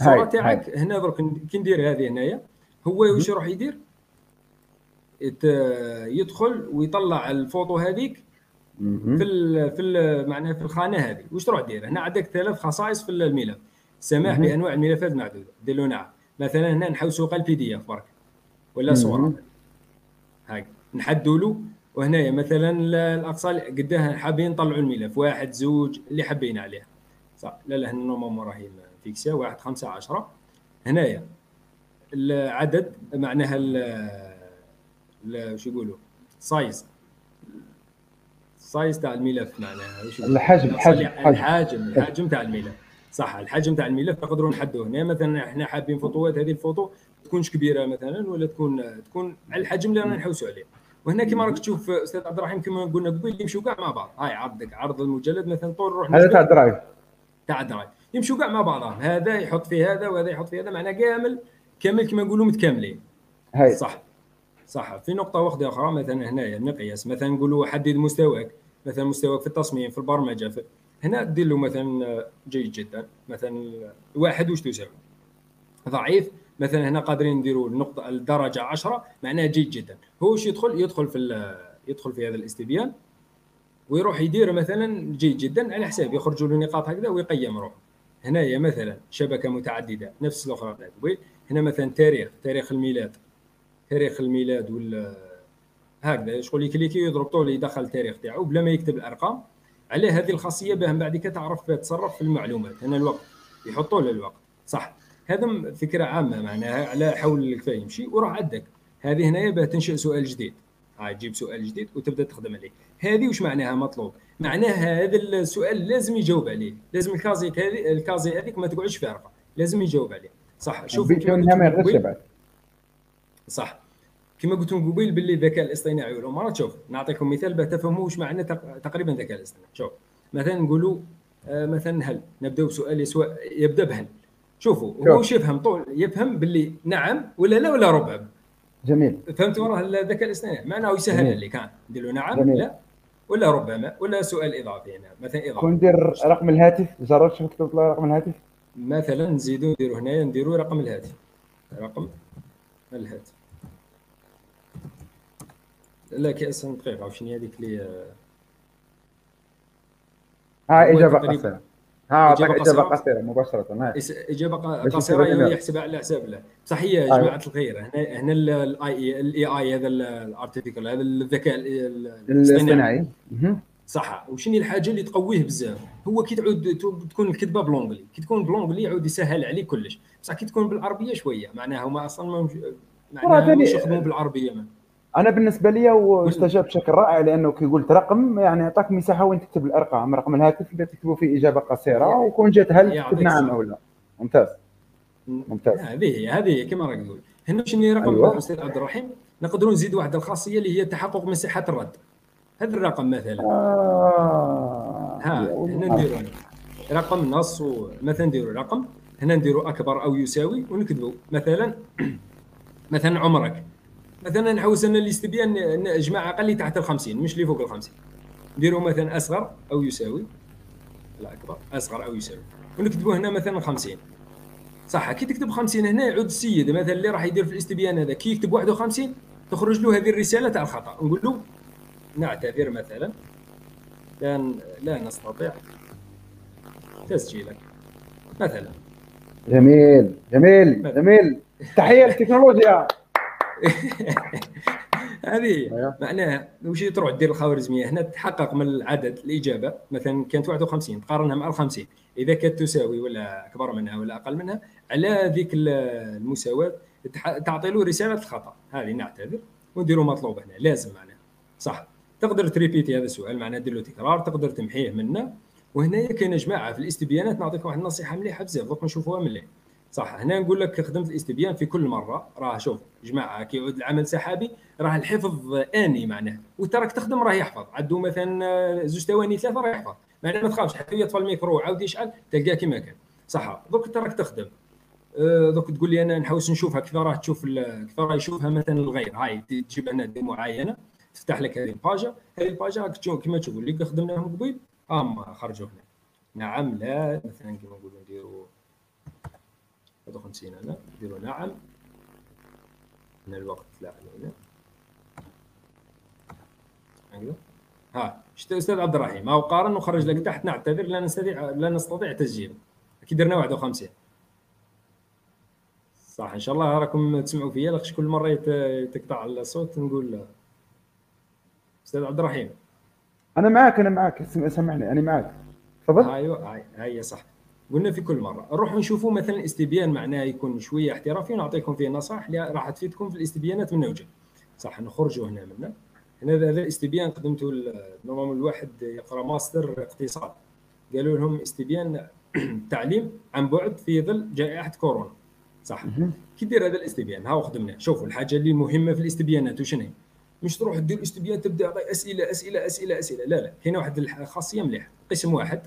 الصورة تاعك هنا درك كي ندير هذه هنايا. هو واش يروح يدير؟ يدخل ويطلع الفوطو هذيك في ال في ال معناها في الخانة هذه. واش تروح دير هنا عندك ثلاث خصائص في الملف. سماح بأنواع الملفات معدودة. دير له نعم. مثلا هنا نحوسوا ال PDF برك ولا صورة. هاك نحدوا له. وهنايا مثلا الأقصى قداه حابين نطلعوا الملف. واحد زوج اللي حابين عليه. صح. لا لا هنا normalement راهي fixée. واحد خمسة عشرة. هنايا العدد معناها شو يقولوا؟ size ال size تاع الملف معناها. الحجم الحجم. الحجم الحجم تاع الملف. صح. الحجم تاع الملف نقدروا نحدوه. هنا مثلا إحنا حابين فوطوات هذه الفوطو تكونش كبيرة مثلا ولا تكون تكون على الحجم اللي رانا نحوسوا عليه. وهنا كما راك تشوف أستاذ عبد الرحيم كما قلنا قبل يمشوا كاع مع بعض. هاي عرضك عرض المجلد مثلا طول روح هذا تاع ال Drive. تاع ال Drive. يمشوا كاع مع بعضهم هذا يحط في هذا وهذا يحط في هذا معناه كامل كامل كما نقولوا متكاملين. هاي. صح. صح. في نقطة واحدة أخرى مثلا هنايا المقياس مثلا نقولوا حدد مستواك مثلا مستواك في التصميم في البرمجة في هنا دير له مثلا جيد جدا. مثلا واحد وش تساوي؟ ضعيف. مثلا هنا قادرين نديروا النقطة الدرجة 10 معناها جيد جدا. هو وش يدخل؟ يدخل في يدخل في هذا الاستبيان ويروح يدير مثلا جيد جدا على حساب يخرجوا له نقاط هكذا ويقيم روحه. هنايا مثلا شبكة متعددة نفس الأخرى هنا مثلا تاريخ تاريخ الميلاد تاريخ الميلاد ولا هكذا. شغل يكليكي يضرب طول يدخل التاريخ تاعو بلا ما يكتب الأرقام. عليه هذه الخاصية باه بعد تعرف تتصرف في المعلومات. هنا الوقت يحطوا له الوقت. صح. هذا فكرة عامة معناها على حول الكفايه يمشي وراح عندك هذه هنا باه تنشئ سؤال جديد. تجيب سؤال جديد وتبدأ تخدم عليه. هذه وش معناها مطلوب؟ معناها هذا السؤال لازم يجاوب عليه. لازم الكازي الكازي هذيك ما تقعدش فارغه لازم يجاوب عليه. صح شوف صح. كما قلت لكم قبيل باللي الذكاء الاصطناعي والامارات شوف نعطيكم مثال باه تفهموا واش معنى تقريبا الذكاء الاصطناعي. شوف مثلا نقولوا آه مثلا هل نبداو بسؤال يسوى يبدأ بهل. شوفوا هو واش يفهم؟ طول يفهم باللي نعم ولا لا ولا ربع. جميل. فهمتوا راه الذكاء الاصطناعي؟ معناه يسهل اللي كان. ندير له نعم جميل. لا ولا ربما ولا سؤال إضافي هنا مثلا إضافي. ندير رقم الهاتف جربت شفت تطلع رقم الهاتف؟ مثلا نزيدوا نديروا هنايا نديروا رقم الهاتف. رقم الهاتف. لا كاس دقيقة شنو هذيك اللي ها إجابة قصيره ها إجابة قصيرة, مباشرة. إجابة قصيرة يحسبها على حساب له. بصح هي يا أيوة. جماعة الخير هنا هنا ال AI ال AI هذا ال artificial هذا الذكاء الاصطناعي. صح. وشنو الحاجة اللي تقويه بزاف؟ هو كي تعود تكون الكتبة ب l'anglais كي تكون ب l'anglais يعود يسهل عليك كلش. بصح كي تكون بالعربية شوية معناها هما أصلا ما معناها مش يخدموا بالعربية ما. أنا بالنسبة لي واستجاب بشكل رائع لأنه كي قلت رقم يعني يعطيك مساحة وين تكتب الأرقام. رقم الهاتف اللي تكتبوا فيه إجابة قصيرة وكون جات هل تكتب نعم أو لا؟ ممتاز. ممتاز. هذه هي هذه هي كما راك تقول. هنا شنو رقم أيوة. أستاذ عبد الرحيم؟ نقدروا نزيد واحد الخاصية اللي هي تحقق من صحه الرد. هذا الرقم مثلا. آه. ها هنا نديروا رقم نص مثلا نديروا رقم. هنا نديروا أكبر أو يساوي ونكتبوا مثلا مثلا عمرك. مثلا نحوس أن الاستبيان جماعة أقل تحت ال 50 مش اللي فوق ال 50 نديروا مثلا أصغر أو يساوي. لا أكبر أصغر أو يساوي. ونكتبوا هنا مثلا 50 صح كي تكتب 50 هنا يعود السيد مثلا اللي راح يدير في الاستبيان هذا. كي يكتب 51 تخرج له هذه الرسالة تاع الخطأ. نقول له نعتذر مثلا. لا لا نستطيع تسجيلك. مثلا. جميل جميل جميل. تحية للتكنولوجيا. هذه أيوه. معناها وش تروح دير الخوارزميه هنا تحقق من العدد الإجابة مثلا كانت 51 تقارنها مع ال 50 إذا كانت تساوي ولا أكبر منها ولا أقل منها على ذيك المساواة تعطي له رسالة الخطأ. هذه نعتذر ونديروا مطلوب هنا. لازم معناها. صح. تقدر ت répéter هذا السؤال معناها دير له تكرار تقدر تمحيه منا وهنا كاين جماعة في الاستبيانات نعطيكم واحد النصيحة مليحة بزاف دوك نشوفوها مليح. صح هنا نقول لك خدمت الاستبيان في كل مرة. راه شوف جماعة كي يعود العمل سحابي راه الحفظ آني معناه. وتراك تخدم راه يحفظ. عنده مثلا زوج ثواني ثلاثة راه يحفظ. معناه ما تخافش حتى يطفى الميكرو وعاود يشعل تلقاه كما كان. صح دوك تراك تخدم. أه، دوك تقول لي أنا نحوس نشوفها كيف راه تشوف كيف راه يشوفها مثلا الغير. هاي تجيب لنا دي معينة تفتح لك هذه ال page هذه ال page كما تشوفوا اللي خدمناهم قبيل. هم خرجوا هنا. نعم لا مثلا كما نقولوا نديروا هذوك نسينا هنا نديروا نعم. هنا الوقت لا علينا. هكذا ها شفت أستاذ عبد الرحيم هاو قارن وخرج لك تحت نعتذر لا نستطيع لا نستطيع تسجيل. كي درنا 51 صح إن شاء الله راكم تسمعوا فيا لاخش كل مرة تقطع الصوت نقول أستاذ عبد الرحيم. أنا معك أنا معك سامحني أنا معك تفضل. أيوه هاي هي صح. قلنا في كل مرة. نروح نشوفوا مثلا استبيان معناه يكون شوية احترافي ونعطيكم فيه نصائح اللي راح تفيدكم في الاستبيانات من وجه صح نخرجوا هنا منا. هنا هذا الاستبيان قدمته normal الواحد يقرأ ماستر اقتصاد. قالوا لهم استبيان تعليم عن بعد في ظل جائحة كورونا. صح. كي دير هذا الاستبيان ها خدمناه شوفوا الحاجة اللي مهمة في الاستبيانات وشنو هي؟ مش تروح دير استبيان تبدأ أسئلة أسئلة أسئلة أسئلة. لا لا. كاينة واحد الخاصيه مليحة. قسم واحد.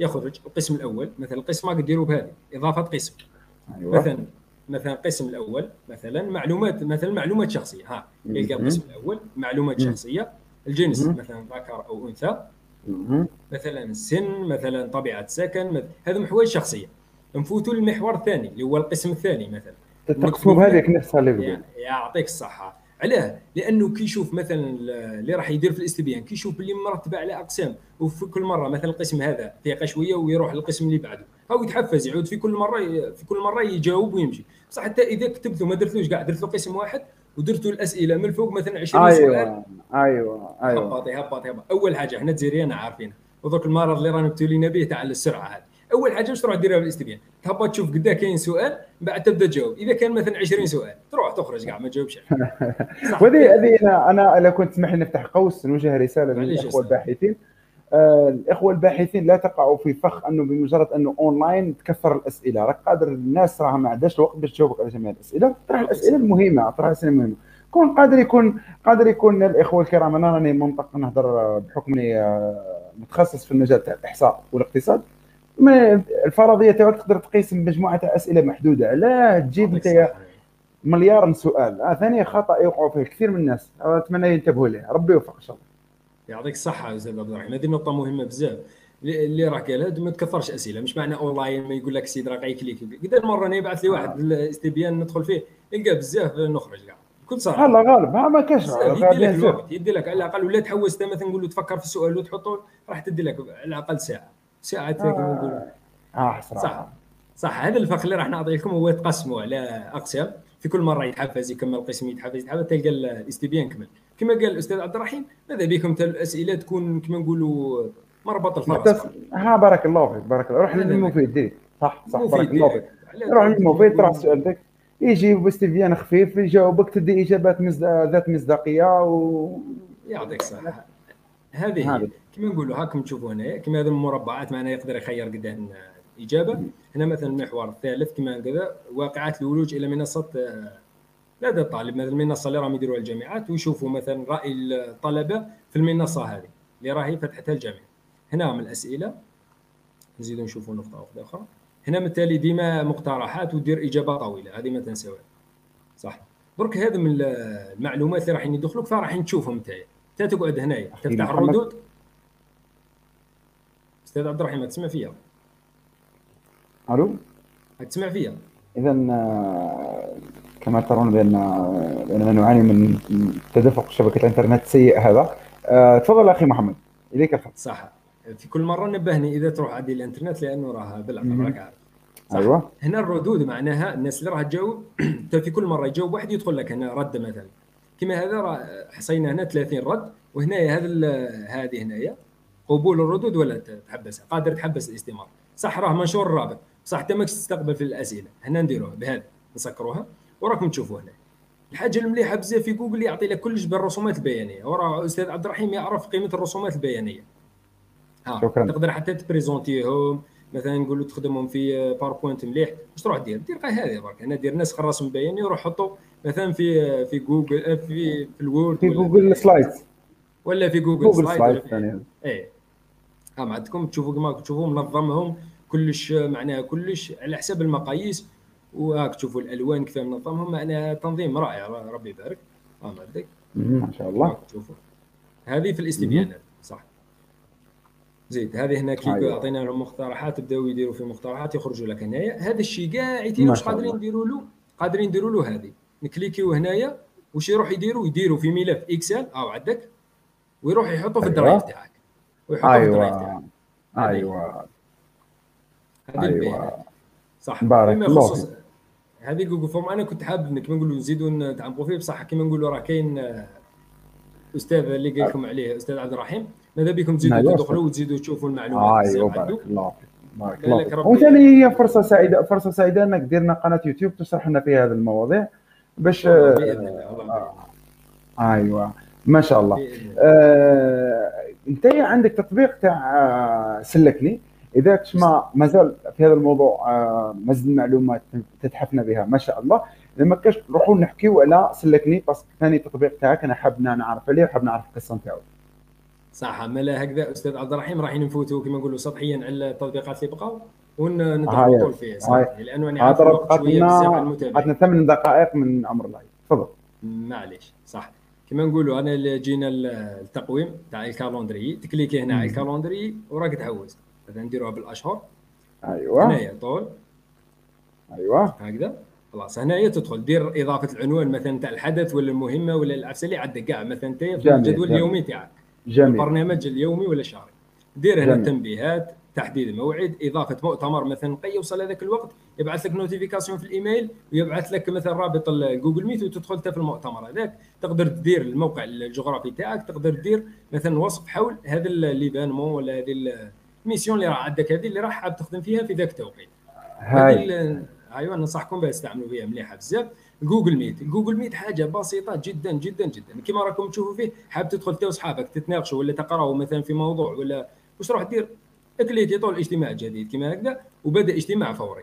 يخرج القسم الأول مثلا القسم ما ديروا بهذه إضافة قسم. أيوة. مثلا مثلا القسم الأول مثلا معلومات مثلا معلومات شخصية. ها يلقى القسم الأول معلومات شخصية الجنس مثلا ذكر أو أنثى. مثلا السن مثلا طبيعة سكن هذا محور شخصية. نفوتوا للمحور الثاني اللي هو القسم الثاني مثلا. تقسموا بهذيك نفسها اللي يعطيك الصحة. علاه. لأنه كي يشوف مثلا اللي راح يدير في الاستبيان كي يشوف اللي مرتبة على أقسام وفي كل مرة مثلا القسم هذا ثقه شوية ويروح للقسم اللي بعده. هو يتحفز يعود في كل مرة في كل مرة يجاوب ويمشي. بصح حتى إذا كتبت له ما درتلوش كاع درت له قسم واحد ودرت الأسئلة من الفوق مثلا 20 أيوة سؤال أيوه. أيوه هبطي هبطي أول حاجة إحنا تزيريانا عارفينها. وذوك المرض اللي رانا مبتولين به تاع السرعة هذه. أول حاجة واش تروح ديرها في الاستبيان تهبط تشوف قدا كاين سؤال بعد تبدأ تجاوب. إذا كان مثلا 20 سؤال تروح تخرج كاع ما تجاوبش. وهذه هذه أنا أنا لو كنت تسمح لي نفتح قوس نوجه رسالة للإخوة الباحثين. آه الإخوة الباحثين لا تقعوا في فخ أنه بمجرد أنه أونلاين تكثر الأسئلة. راك قادر الناس راه ما عندهاش الوقت باش تجاوبك على جميع الأسئلة. طرح الأسئلة المهمة طرح الأسئلة المهمة. كون قادر يكون قادر يكون الإخوة الكرام أنا راني منطق نهضر بحكمي آه، متخصص في المجال تاع الإحصاء والاقتصاد. الفرضية تاعك تقدر تقيس مجموعه أسئلة محدودة. لا تجيب أنت مليار من سؤال. آه ثاني خطأ يوقعوا فيه كثير من الناس. أتمنى ينتبهوا له ربي يوفق إن شاء الله. يعطيك الصحة أستاذ عبد الرحيم هذه نقطة مهمة بزاف. اللي راه قالها ما تكثرش أسئلة. مش معنى أونلاين ما يقول لك سيد راه غي clique قد مرة أنا يبعث لي واحد الاستبيان ندخل فيه نلقى بزاف نخرج كاع بكل صراحة. لا غالب. ما كاش. يدي لك الوقت يدي لك. على الأقل ولا تحوس مثلا نقول له تفكر في السؤال وتحطه راح تدي لك على الأقل ساعة. ساعة كما نقولوا آه. صراحة. صح. صح. هذا الفرق اللي راح نعطي لكم هو تقسموا على أقسام. في كل مرة يتحفز يكمل قسم يتحفز يتحفز تلقى الاس تي بي كمل كما قال الأستاذ عبد الرحيم ماذا بكم؟ الأسئلة تكون كما نقولوا مربط الفرس. ها بارك الله فيك بارك الله روح للمفيد صح صح بارك الله فيك. روح للمفيد طرح سؤالك. يجي باستبيان خفيف يجاوبك تدي إجابات ذات مصداقية و يعطيك الصحة. هذه كما نقولوا هاكم تشوفوا هنا كما هذه المربعات معنا يقدر يخير قدام اجابه هنا مثلا المحور الثالث كما كذا واقعات الولوج إلى منصة آه، لدى الطالب مثلا المنصة اللي راهم يديروها الجامعات ويشوفوا مثلا رأي الطلبة في المنصة هذه اللي راهي فتحتها الجامعة. هنا من الأسئلة. نزيدوا نشوفوا نقطة واحدة أخرى. هنا بالتالي ديما مقترحات ودير إجابة طويلة. هذه ما تنساوها صح. درك هذا من المعلومات اللي راح يدخلوك فراح تشوفهم انت تقعد هنايا تفتح الردود أستاذ عبد الرحيم تسمع فيها ألو؟ تسمع فيها اذا آه، كما ترون بأن آه، باننا نعاني من تدفق شبكة الإنترنت السيء هذا. آه، تفضل أخي محمد. إليك الخط صح. في كل مرة نبهني إذا تروح عندي الإنترنت لأنه راه بالعقل راك عارف أيوه. هنا الردود معناها الناس اللي راح تجاوب في كل مرة يجاوب واحد يدخل لك هنا رد مثلا. كما هذا راه حصينا هنا 30 رد وهنا هذا هذه هنايا. قبول الردود ولا تحبسها قادر تحبس الاستمرار. صح راه منشور الرابط. صح انت ماكش تستقبل في الأسئلة. هنا نديروها بهذا نسكروها وراكم تشوفوا هنا الحاجة المليحة بزاف في جوجل يعطي لك كلش بالرسومات البيانية. وراه أستاذ عبد الرحيم يعرف قيمة الرسومات البيانية. ها شكرا. تقدر حتى ت présenter هم مثلا نقولوا تخدمهم في PowerPoint مليح واش تروح دير. دير غير هذه برك. أنا دير نسخ الرسم البياني وروح حطه مثلا في في جوجل في في ال Word في Google Slides ولا في Google, Google Slides اي ها عندكم تشوفوا كما تشوفوا منظمهم كلش معناها كلش على حسب المقاييس وهاك تشوفوا الألوان كيف منظمهم معناها تنظيم رائع ربي يبارك. ها عندك ما شاء الله. تشوفوا. هذه في الاستبيانات صح. زيد هذه هنا كي أيوة. عطينا لهم مقترحات بداو يديروا في مقترحات يخرجوا لك هنايا. هذا الشيء كاع واش قادرين نديروا له قادرين نديروا له هذه. نكليكيو هنايا واش يروح يديروا يديروا في ملف Excel أو عندك ويروح يحطه في ال Drive أيوة. تاعك. ويحطه أيوة. في ال Drive تاعك. أيوه. هذه أيوه. صح. بارك الله. هذه Google Form أنا كنت حابب كما نقولوا نزيدوا نتعمقوا فيه بصح كما نقولوا راه كاين آه، أستاذ اللي قال لكم عليه أستاذ عبد الرحيم. ماذا بكم تزيدوا تدخلوا وتزيدوا تشوفوا المعلومات. أيوه. بارك الله بارك الله وثاني هي فرصة سعيدة فرصة سعيدة إنك ديرنا قناة يوتيوب تشرح لنا فيها هذه المواضيع. باش آه. أيوه ما شاء الله. آه أنت عندك تطبيق تاع آه، سلكني. إذا ما مازال في هذا الموضوع آه مزيد المعلومات تتحفنا بها ما شاء الله. لما كاش نروحوا نحكيو على سلكني parce que ثاني تطبيق تاعك أنا حابنا نعرف عليه وحاب نعرف القصة نتاعو. صح ملا هكذا أستاذ عبد الرحيم راح نفوتوا كما نقولوا سطحيا على التطبيقات اللي بقاو؟ ونتطول فيه صراحة لأنه أنا عارف المتابعين عندنا ثمان دقائق من عمر ال live تفضل. معليش صح. كما نقولوا أنا اللي جينا التقويم تاع ال calendrier تكليكي هنا على ال calendrier وراك تحوز مثلا نديروها بالأشهر. أيوه. هنايا طول. أيوه. هكذا. خلاص هنايا تدخل. دير إضافة العنوان مثلا تاع الحدث ولا المهمة ولا العفسه اللي عندك كاع مثلا انت في الجدول اليومي تاعك. جميل. البرنامج اليومي ولا الشهري دير هنا تنبيهات تحديد الموعد إضافة مؤتمر مثلا كي يوصل هذاك الوقت يبعث لك notification في الإيميل ويبعث لك مثلا رابط ال Google Meet وتدخل انت في المؤتمر هذاك. تقدر تدير الموقع الجغرافي تاعك تقدر تدير مثلا وصف حول هذا l'événement ولا هذه ال mission اللي راح عندك هذه اللي راح حاب تخدم فيها في ذاك التوقيت. هاي. أيوه ننصحكم بها تستعملوا فيها مليحة بزاف. Google Meet Google Meet حاجة بسيطة جدا جدا جدا. كما راكم تشوفوا فيه حاب تدخل انت واصحابك تتناقشوا ولا تقراوا مثلا في موضوع ولا واش تروح دير تكليكي طول اجتماع جديد كما هكذا وبدأ اجتماع فوري.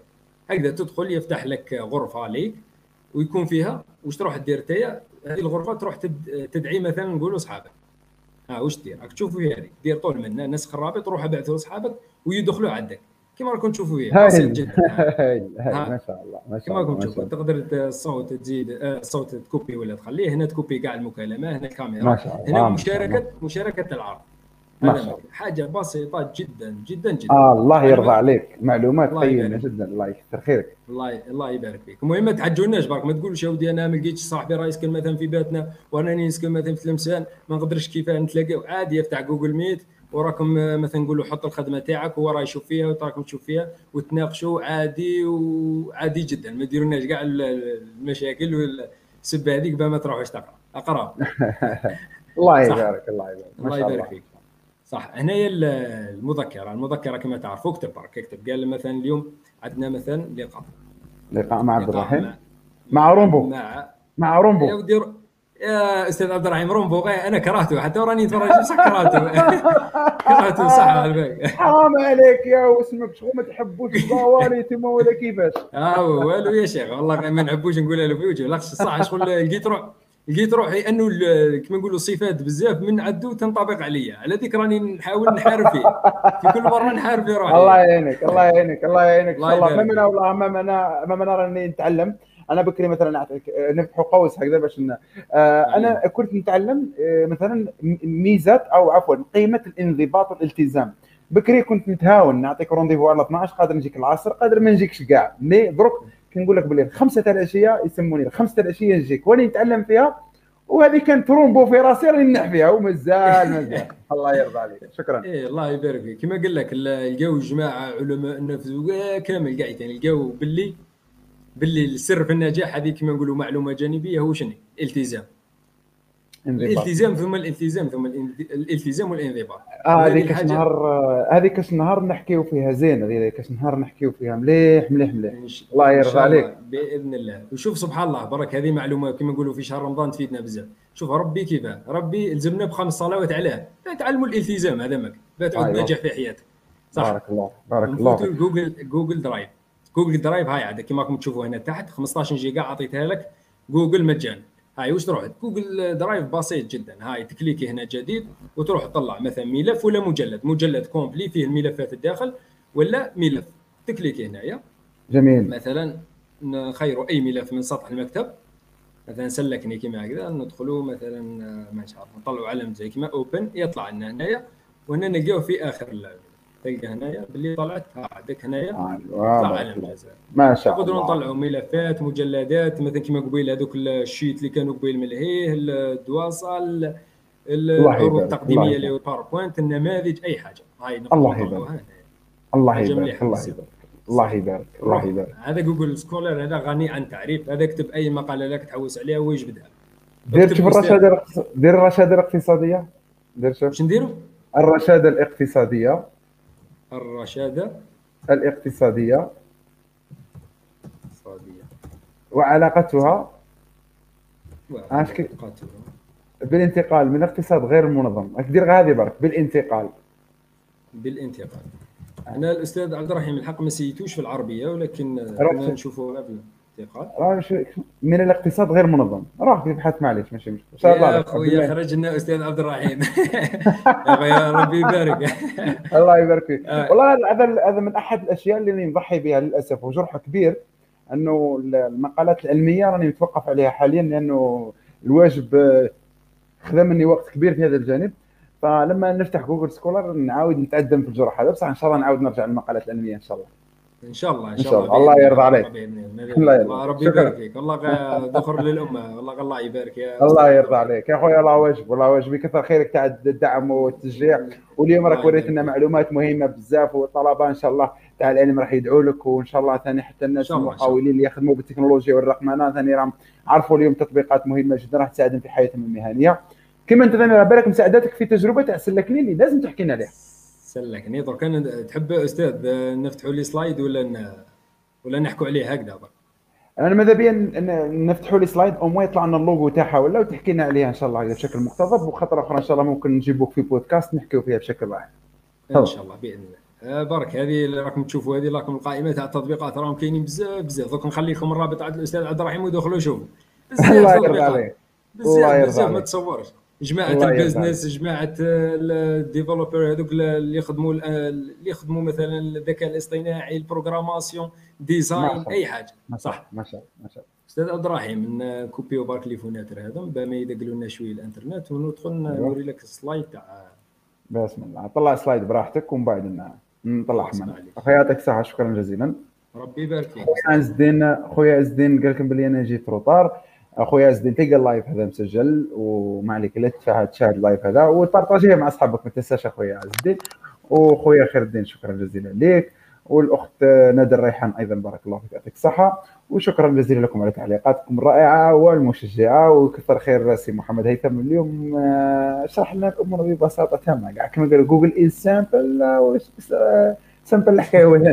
هكذا تدخل يفتح لك غرفة ليك ويكون فيها واش تروح دير نتايا هذه الغرفة تروح تدعي مثلا نقولوا اصحابك ها واش دير؟ راك تشوفوا في هذه. دير طول منها نسخ الرابط روح ابعثه لاصحابك ويدخلوا عندك. كما راكم تشوفوا فيه بسيط جدا ما شاء الله ما شاء الله كما راكم تشوفوا تقدر الصوت تزيد آه، الصوت تكوبي ولا تخليه. هنا تكوبي كاع المكالمة هنا الكاميرا ما شاء الله هنا مشاركه مشاركة العرض. ما شاء الله حاجة بسيطة جدا جدا جدا. آه الله يرضى عليك. معلومات قيمة جدا الله يكثر خيرك. الله الله يبارك فيك. المهم ما تعجلوناش برك ما تقولوش يا ودي أنا ما لقيتش صاحبي راه يسكن مثلا في بيتنا وأنا نسكن مثلا في تلمسان ما نقدرش كيف نتلاقاو. عادي يفتح جوجل ميت وراكم مثلا نقولوا حط الخدمة تاعك وهو راه يشوف فيها وراكم تشوف فيها وتناقشوا. عادي وعادي جدا ما ديروناش كاع المشاكل والسبه هذيك ما تروحش تقرأ. أقرأ. الله يبارك الله يبارك. الله يبارك فيك. صح. هنايا المذكرة المذكرة كما تعرفوا اكتب برك. اكتب قال مثلا اليوم عندنا مثلا لقاء. لقاء مع عبد الرحيم؟ مع, مع رومبو؟ مع مع رومبو. يا ودي يا أستاذ عبد الرحيم رومبو أنا كرهته حتى راني اتفرج صح كرهته؟ كرهته صح. حرام عليك يا واسمك شغل ما تحبوش الضوالي تما ولا كيفاش؟ آه والو يا شيخ والله ما نحبوش نقولها له في وجهه. لا صح شغل لقيت روح لقيت روحي أنه كما نقولوا صفات بزاف من عدو تنطبق عليا. على ذيك راني نحاول نحارب فيه. في كل مرة نحارب في روحي. الله يعينك الله يعينك الله يعينك. الله والله أمامنا والله أمامنا أمامنا راني نتعلم. أنا بكري مثلا نفتحوا قوس هكذا باش آه أنا كنت نتعلم آه مثلا ميزات أو عفوا قيمة الانضباط والالتزام. بكري كنت نتهاون نعطيك rendez-vous على 12 قادر نجيك العصر قادر ما نجيكش كاع. mais درك كنقول لك بالليل خمسة تاع العشية يسموني خمسه تاع العشية نجيك. وأنا نتعلم فيها وهذه كانت ترومبو في راسي راني نحي فيها ومازال مازال. الله يرضى عليك. شكرا. إيه الله يبارك فيك. كما قال لك لقاو جماعة علماء النفس كامل قاعد يعني لقاو باللي باللي السر في النجاح هذه كما نقولوا معلومة جانبية هو شنو؟ التزام. الالتزام ثم الالتزام ثم الالتزام والانضباط. آه هذه كاش نهار هذه كاش نهار نحكيو فيها زين هذه كاش نهار نحكيو فيها مليح مليح مليح. الله يرضى عليك. بإذن الله. وشوف سبحان الله برك هذه معلومة كما نقولوا في شهر رمضان تفيدنا بزاف. شوف ربي كيفاه؟ ربي الزمنا بخمس صلوات علاه. تعلموا الالتزام هذا ماك تعود أيوة. ناجح في حياتك. صح؟ بارك الله بارك الله Google Google Drive. Google Drive هاي عندك كما راكم تشوفوا هنا تحت 15 جيجا اعطيتها لك. جوجل مجانا هاي وش تروح؟ Google Drive بسيط جدا. هاي تكليكي هنا جديد وتروح تطلع مثلا ملف ولا مجلد. مجلد complet فيه الملفات الداخل ولا ملف. تكليكي هنايا جميل. مثلا نخيروا أي ملف من سطح المكتب. مثلا سلكني كما هكذا ندخلوا مثلا ما نعرف نطلعوا علم زي كما open يطلع لنا هنايا وهنا نلقاو في آخر اللعبة. تلقى هنايا باللي طلعت عندك هنايا. طلع علم ما شاء الله. نقدروا نطلعوا ملفات مجلدات مثلا كما قبيل هذوك ال Sheets اللي كانوا قبيل من الهيه الدواسة العروض التقديمية اللي هو PowerPoint النماذج أي حاجة. هاي الله يبارك. الله يبارك الله يبارك الله يبارك الله يبارك. هذا Google Scholar هذا غني عن تعريف. هذا اكتب أي مقالة لك تحوس عليها ويجبدها. دير شوف الرشاده دير الرشاده الاقتصادية. دير شوف. واش نديروا؟ الرشاده الاقتصادية. الرشادة. الاقتصادية. وعلاقتها؟ وعلاقتها. بالانتقال من اقتصاد غير منظم. دير هذه برك بالانتقال. بالانتقال. أنا الأستاذ عبد الرحيم الحق ما سيتوش في العربية ولكن نشوفوها في الانتقال من الاقتصاد غير منظم. راه ابحث معليش ماشي مشكل يا خويا خرج لنا أستاذ عبد الرحيم. يا خويا ربي يبارك. الله يبارك فيك. آه. والله هذا هذا من أحد الأشياء اللي نضحي بها للأسف وجرح كبير أنه المقالات العلمية راني متوقف عليها حاليا لأنه الواجب آه، خذا مني وقت كبير في هذا الجانب. فلما نفتح Google Scholar نعاود نتقدم في الجرح هذا بصح إن شاء الله نعاود نرجع للمقالات العلمية إن شاء الله. إن شاء الله إن شاء الله, الله. يرضى عليك. الله. يرضى. ربي يبارك فيك والله ذخر للأمة. والله الله يبارك يا الله يرضى عليك. يا خويا الله واجب والله واجب كثر خيرك تاع الدعم والتشجيع. واليوم راك وريت لنا معلومات مهمة بزاف والطلبه إن شاء الله تاع العلم راح يدعوا لك. وإن شاء الله ثاني حتى الناس المقاولين اللي يخدموا بالتكنولوجيا والرقمنة ثاني راهم عرفوا اليوم تطبيقات مهمة جدا راح تساعدهم في حياتهم المهنية. كما أنت ثاني بالك مساعدتك في تجربة تاع سلكني اللي لازم تحكي لنا عليها. سلكني درك تحب أستاذ نفتحوا les slides ولا ولا نحكوا عليه هكذا أنا ماذا بيا نفتحوا les slides أو ما يطلع لنا اللوغو تاعها ولا وتحكي لنا عليها إن شاء الله بشكل مقتضب وخطرة أخرى إن شاء الله ممكن نجيبوك في بودكاست نحكيو فيها بشكل واحد. إن شاء الله بإذن الله. آه، بارك. هذه اللي راكم تشوفوا هذه راكم القائمة تاع التطبيقات راهم كاينين بزاف بزاف. دوك نخلي لكم الرابط عند الأستاذ عبد الرحيم ودخلوا شوفوا. الله يرضى عليك. بزاف بزاف ما تصورش. جماعة ال business جماعة ال développeurs هذوك اللي يخدموا اللي يخدموا مثلا الذكاء الاصطناعي ال programmation design أي حاجة. صح. ما شاء الله. ما شاء الله. أستاذ عبد الرحيم ن couper يو برك les fenêtres هذا ما يدقلوا لنا شوية الإنترنت وندخل أيوه. نوري لك ال slide تاع بسم الله. طلع سلايد براحتك ومن بعد نطلع من اخويا يعطيك الصحه شكرا جزيلا. ربي يبارك فيك. خويا عز الدين خويا عز الدين قال لكم بلي أنا جيت en retard. أخويا عز الدين تلقى ال live هذا مسجل وما عليك إلا تشاهد ال live هذا وت partager يه مع أصحابك ما تنساش أخويا عز الدين وخويا خير الدين شكرا جزيلا لك. والأخت نادر الريحان أيضا بارك الله فيك يعطيك الصحة. وشكرا جزيلا لكم على تعليقاتكم الرائعة والمشجعة وكثر خير سي محمد هيثم اليوم. آه، شرح لنا الأمور ببساطة تامة. قاعد كما قال Google is simple ولا simple الحكاية وين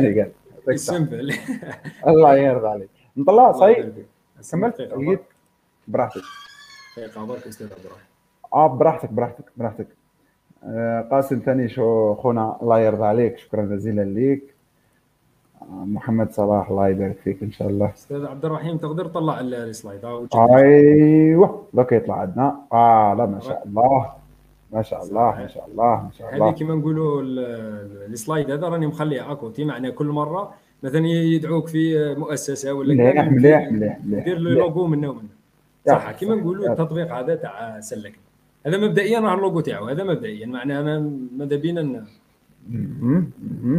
قال simple. الله يرضى عليك. نطلع صحيح؟ كملت؟ لقيت براحتك. برك أستاذ عبد الرحمن. آه براحتك براحتك براحتك. آه، قاسم ثاني شو خونا الله يرضى عليك. شكرا جزيلا ليك. محمد صلاح الله يبارك فيك إن شاء الله. أستاذ عبد الرحيم تقدر تطلع ال slide؟ أيوه دوك يطلع عندنا. آه لا ما شاء الله. ما شاء الله ما شاء الله ما شاء الله. هذه كما نقولوا ال slide هذا راني مخليه à côté معناه كل مرة مثلا يدعوك في مؤسسة ولا مليح مليح مليح دير له لوغو منه ومنه. صح كما نقولوا التطبيق هذا تاع سلك. هذا مبدئيا راه اللوغو تاعو هذا مبدئيا معناه ماذا بينا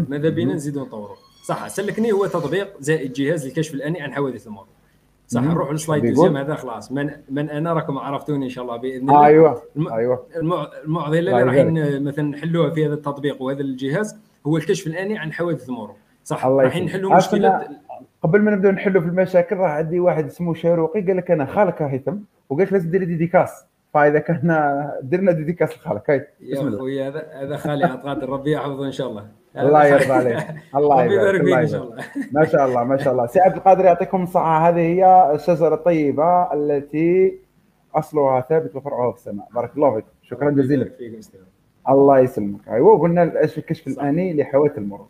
ماذا بينا نزيدوا نطوروا صح سلكني هو تطبيق زائد جهاز لكشف الآني عن حوادث المرور صح نروح لل slide deuxième هذا خلاص. من من أنا راكم عرفتوني إن شاء الله بإذن الله. أيوه أيوه. المعضلة اللي راح مثلا نحلوها في هذا التطبيق وهذا الجهاز هو الكشف الآني عن حوادث المرور صح راح نحلوا مشكلة قبل ما نبداو نحلوا في المشاكل راه عندي واحد اسمه شاروقي قال لك أنا خالك هيثم وقالت لازم دير dédicace فإذا كنا درنا dédicace لخالك. هاي يا خويا هذا هذا خالي القادر ربي يحفظه إن شاء الله. الله يرضى عليك. الله يبارك فيك إن شاء الله. ما شاء الله ما شاء الله. سي عبد القادر يعطيكم الصحة. هذه هي الشجرة الطيبة التي أصلها ثابت وفرعها في السماء. بارك الله فيك. شكرا جزيلا. الله يسلمك. أيوه قلنا الكشف الآني لحوادث المرور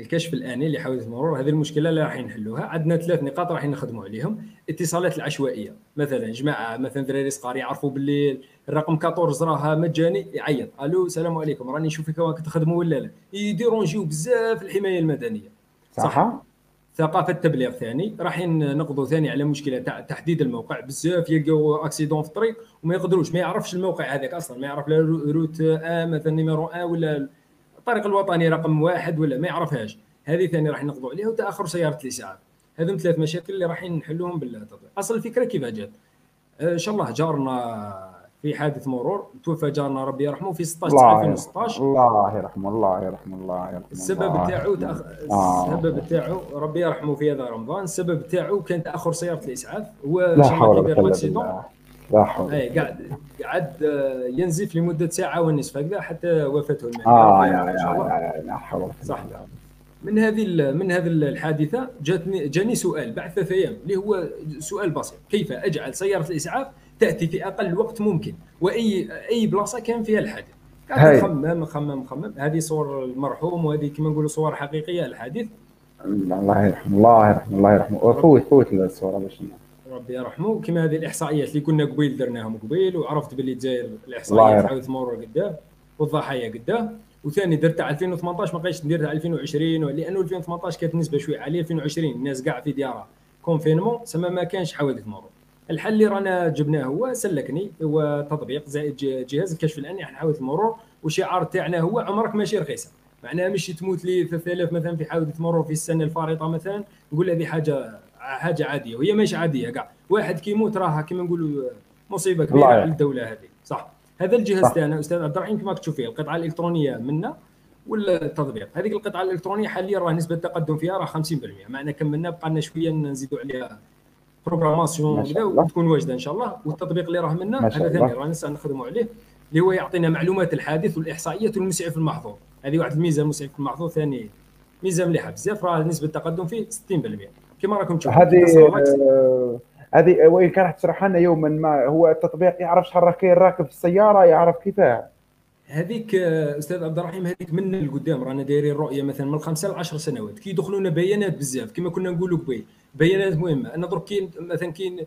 الكشف الآني لحوادث المرور هذه المشكلة اللي راح نحلوها عندنا ثلاث نقاط راح نخدموا عليهم. اتصالات العشوائية مثلا جماعة مثلا دراري صغار يعرفوا باللي الرقم 14 راه مجاني يعيط. ألو السلام عليكم راني نشوف فيكم تخدموا ولا لا؟ يديرونجيو بزاف الحماية المدنية. صح, صح. ثقافة التبليغ ثاني راح نقضوا ثاني على مشكلة تاع تحديد الموقع. بزاف يلقاو أكسيدون في الطريق وما يقدروش ما يعرفش الموقع هذاك أصلا ما يعرف la route آ مثلا numéro آ ولا الطريق الوطني رقم واحد ولا ما يعرفهاش. هذه ثاني راح نقضوا عليها وتأخر سيارة الإسعاف. هذم ثلاث مشاكل اللي راح نحلوهم بالتطبيق أصل الفكرة كيف جات؟ آه، إن شاء الله جارنا في حادث مرور. توفى جارنا ربي يرحمه في 16 9 2016 الله يرحمه الله يرحمه الله يرحمه السبب تاعو تأخ... آه. السبب تاعو ربي يرحمه في هذا رمضان. السبب تاعو كان تأخر سيارة الإسعاف هو لا حول ولا قوة لا حول اي قاعد قعد آه، ينزف لمده ساعة ونصف هكذا حتى وفاته المعنى آه يا يا لا حول صح. من هذه من هذه الحادثة جاتني جاني سؤال بعد ثلاث أيام اللي هو سؤال بسيط. كيف أجعل سيارة الإسعاف تأتي في أقل وقت ممكن؟ واي أي بلاصة كان فيها الحادث؟ قاعد نخمم نخمم نخمم. هذه صور المرحوم وهذه كما نقولوا صور حقيقية الحادث. الله يرحمه الله يرحمه الله يرحمه. فوت فوت الصورة باش ربي يرحمه. كما هذه الإحصائيات اللي كنا قبيل درناهم قبيل وعرفت باللي الجزائر الاحصائيات حوث مرور قداه والضحايا قداه. وثاني درت تاع 2018 ما بقيتش ندير تاع 2020 لأنه 2018 كانت نسبة شوية عاليه 2020 الناس كاع في ديارها كونفينمون سما ما كانش حوادث مرور الحل اللي رانا جبناه هو سلكني هو تطبيق زائد جهاز الكشف الاني عن حوادث المرور والشعار تاعنا هو عمرك ماشي رخيصه معناها مش تموت لي 3000 مثلا في حادث مرور في السنة الفارطة مثلا نقول هذه حاجة حاجة عادية وهي ماشي عادية كاع واحد كيموت راها كما نقولوا مصيبة كبيرة على الدولة هذه. صح. هذا الجهاز تاعنا أستاذ عبد الرحيم كما تشوف فيه القطعة الإلكترونية منا ولا التطبيق هذيك القطعة الإلكترونية حاليا راه نسبة التقدم فيها راه 50% معنا كملنا بقى لنا شوية نزيدوا عليها بروغراماسيون وتكون واجدة إن شاء الله. والتطبيق اللي راه منا هذا ثاني راه نسى نخدموا عليه اللي هو يعطينا معلومات الحادث والإحصائيات والمسعف المحظور. هذه واحد الميزة المسعف المحظور. ثاني ميزة مليحة بزاف راه نسبة التقدم فيه 60% كما راكم تشوفوا هذه هذه وإن كان راح تشرح لنا يوما ما هو التطبيق يعرف شحال راه كاين راكب في السيارة يعرف كيفاه. هذيك أستاذ عبد الرحيم هذيك من القدام رانا دايرين رؤية مثلا من خمسه ل 10 سنوات. كي يدخلونا بيانات بزاف كما كنا نقولوا قبيل بيانات مهمة. أنا درك كاين مثلا كاين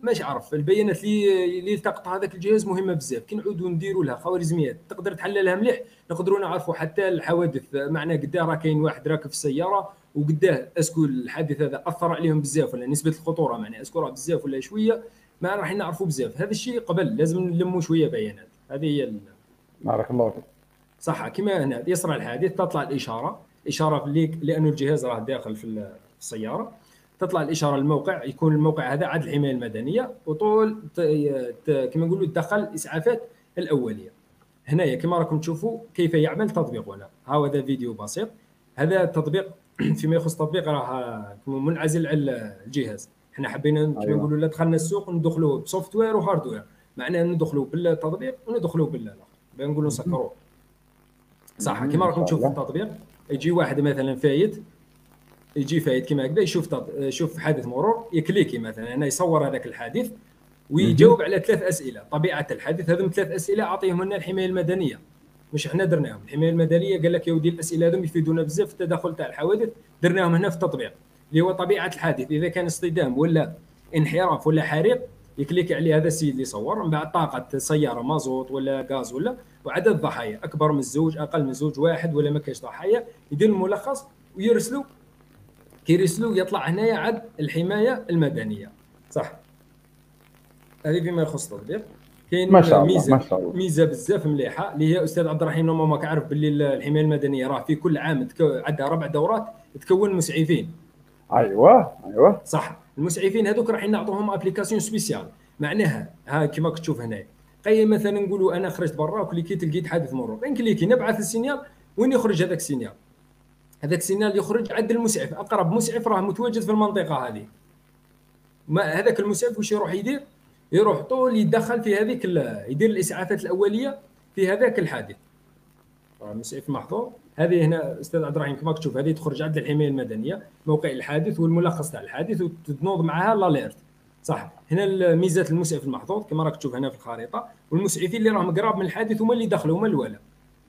ماش عارف البيانات اللي اللي التقط هذاك الجهاز مهمة بزاف. كي نعودوا نديروا لها خوارزميات تقدر تحللها مليح؟ نقدروا نعرفوا حتى الحوادث. معناه قداه راه كاين واحد راكب في السيارة وقداه est-ce que الحادث هذا أثر عليهم بزاف ولا نسبة الخطورة معناها est-ce que راه بزاف ولا شوية ما راح نعرفوا بزاف. هذا الشيء قبل لازم نلموا شوية بيانات. هذه هي بارك الله فيك. صح كما هنا يصرى الحادث تطلع الإشارة إشارة ليك لأنه الجهاز راه داخل في السيارة. تطلع الإشارة للموقع يكون الموقع هذا عاد الحماية المدنية وطول كما نقولوا تدخل الاسعافات الأولية. هنايا كما راكم تشوفوا كيف يعمل تطبيقنا هذا فيديو بسيط. هذا التطبيق فيما يخص التطبيق راه منعزل على الجهاز. إحنا حبينا كما أيوة. نقولوا لا دخلنا السوق ندخلوا ب software و hardware. معناه ندخلوا بالتطبيق وندخلوا بالآخر. نقولوا نسكروه. صح كما راكم تشوفوا التطبيق يجي واحد مثلا فايت يجي فايت كما هكذا يشوف يشوف حادث مرور يكليكي مثلا هنا يصور هذاك الحادث ويجاوب على ثلاث أسئلة. طبيعة الحادث هذم ثلاث أسئلة أعطيهم لنا الحماية المدنية. مش إحنا درناهم. الحماية المدنية قال لك يا ودي الأسئلة هذم يفيدونا بزاف في التدخل تاع الحوادث درناهم هنا في التطبيق. اللي هو طبيعة الحادث إذا كان اصطدام ولا انحراف ولا حريق يكليك عليه هذا السيد اللي صور من بعد طاقة سيارة مازوت ولا غاز ولا وعدد الضحايا أكبر من الزوج أقل من زوج واحد ولا ما كاش ضحايا يدير الملخص ويرسلوا كيرسلوا يطلع هنايا عد الحماية المدنية. صح. هذه فيما يخص التطبيق. كاين ما شاء الله ميزه. ميزة بزاف مليحة اللي هي أستاذ عبد الرحيم normalement كعرف باللي الحماية المدنية راه في كل عام عندها ربع دورات تكون مسعفين. أيوه أيوه. صح. المسعفين هذوك راح نعطوهم application spéciale معناها ها كما تشوف هنا قي مثلا نقولوا أنا خرجت برا و cliquer ت لقيت حادث مرور ن cliquer نبعث ال signal وين يخرج هذاك السينيال؟ هذاك السينيال يخرج عند المسعف. أقرب مسعف راه متواجد في المنطقة هذه. ما هذاك المسعف واش يروح يدير؟ يروح طول يدخل في هذيك يدير الإسعافات الأولية في هذاك الحادث. المسعف محظور. هذه هنا أستاذ عبد الرحيم كما تشوف هذه تخرج عند الحمايه المدنية موقع الحادث والملخص تاع الحادث وتنوض معها لاليرت صح. هنا ميزات المسعف المحظوظ كما راك تشوف هنا في الخريطة والمسعفين اللي راهم قراب من الحادث هما اللي دخلوا هما الأولى.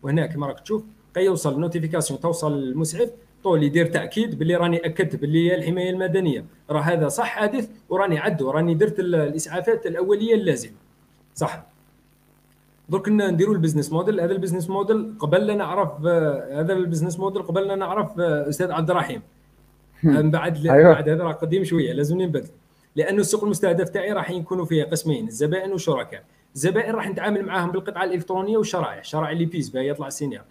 وهنا كما راك تشوف يوصل notification توصل للمسعف طول يدير تأكيد باللي راني أكدت باللي الحماية المدنية. راه هذا صح حادث وراني عد وراني درت الإسعافات الأولية اللازمة. صح. درك نديروا ال business model هذا ال business model قبل نعرف هذا ال business model قبل نعرف أستاذ عبد الرحيم. من بعد أيوة. بعد هذا راه قديم شوية لازم نبدل لأنه السوق المستهدف تاعي راح يكونوا فيه قسمين الزبائن والشركاء. الزبائن راح نتعامل معاهم بالقطعة الإلكترونية والشرائح الشرائح اللي puce بها يطلع ال signal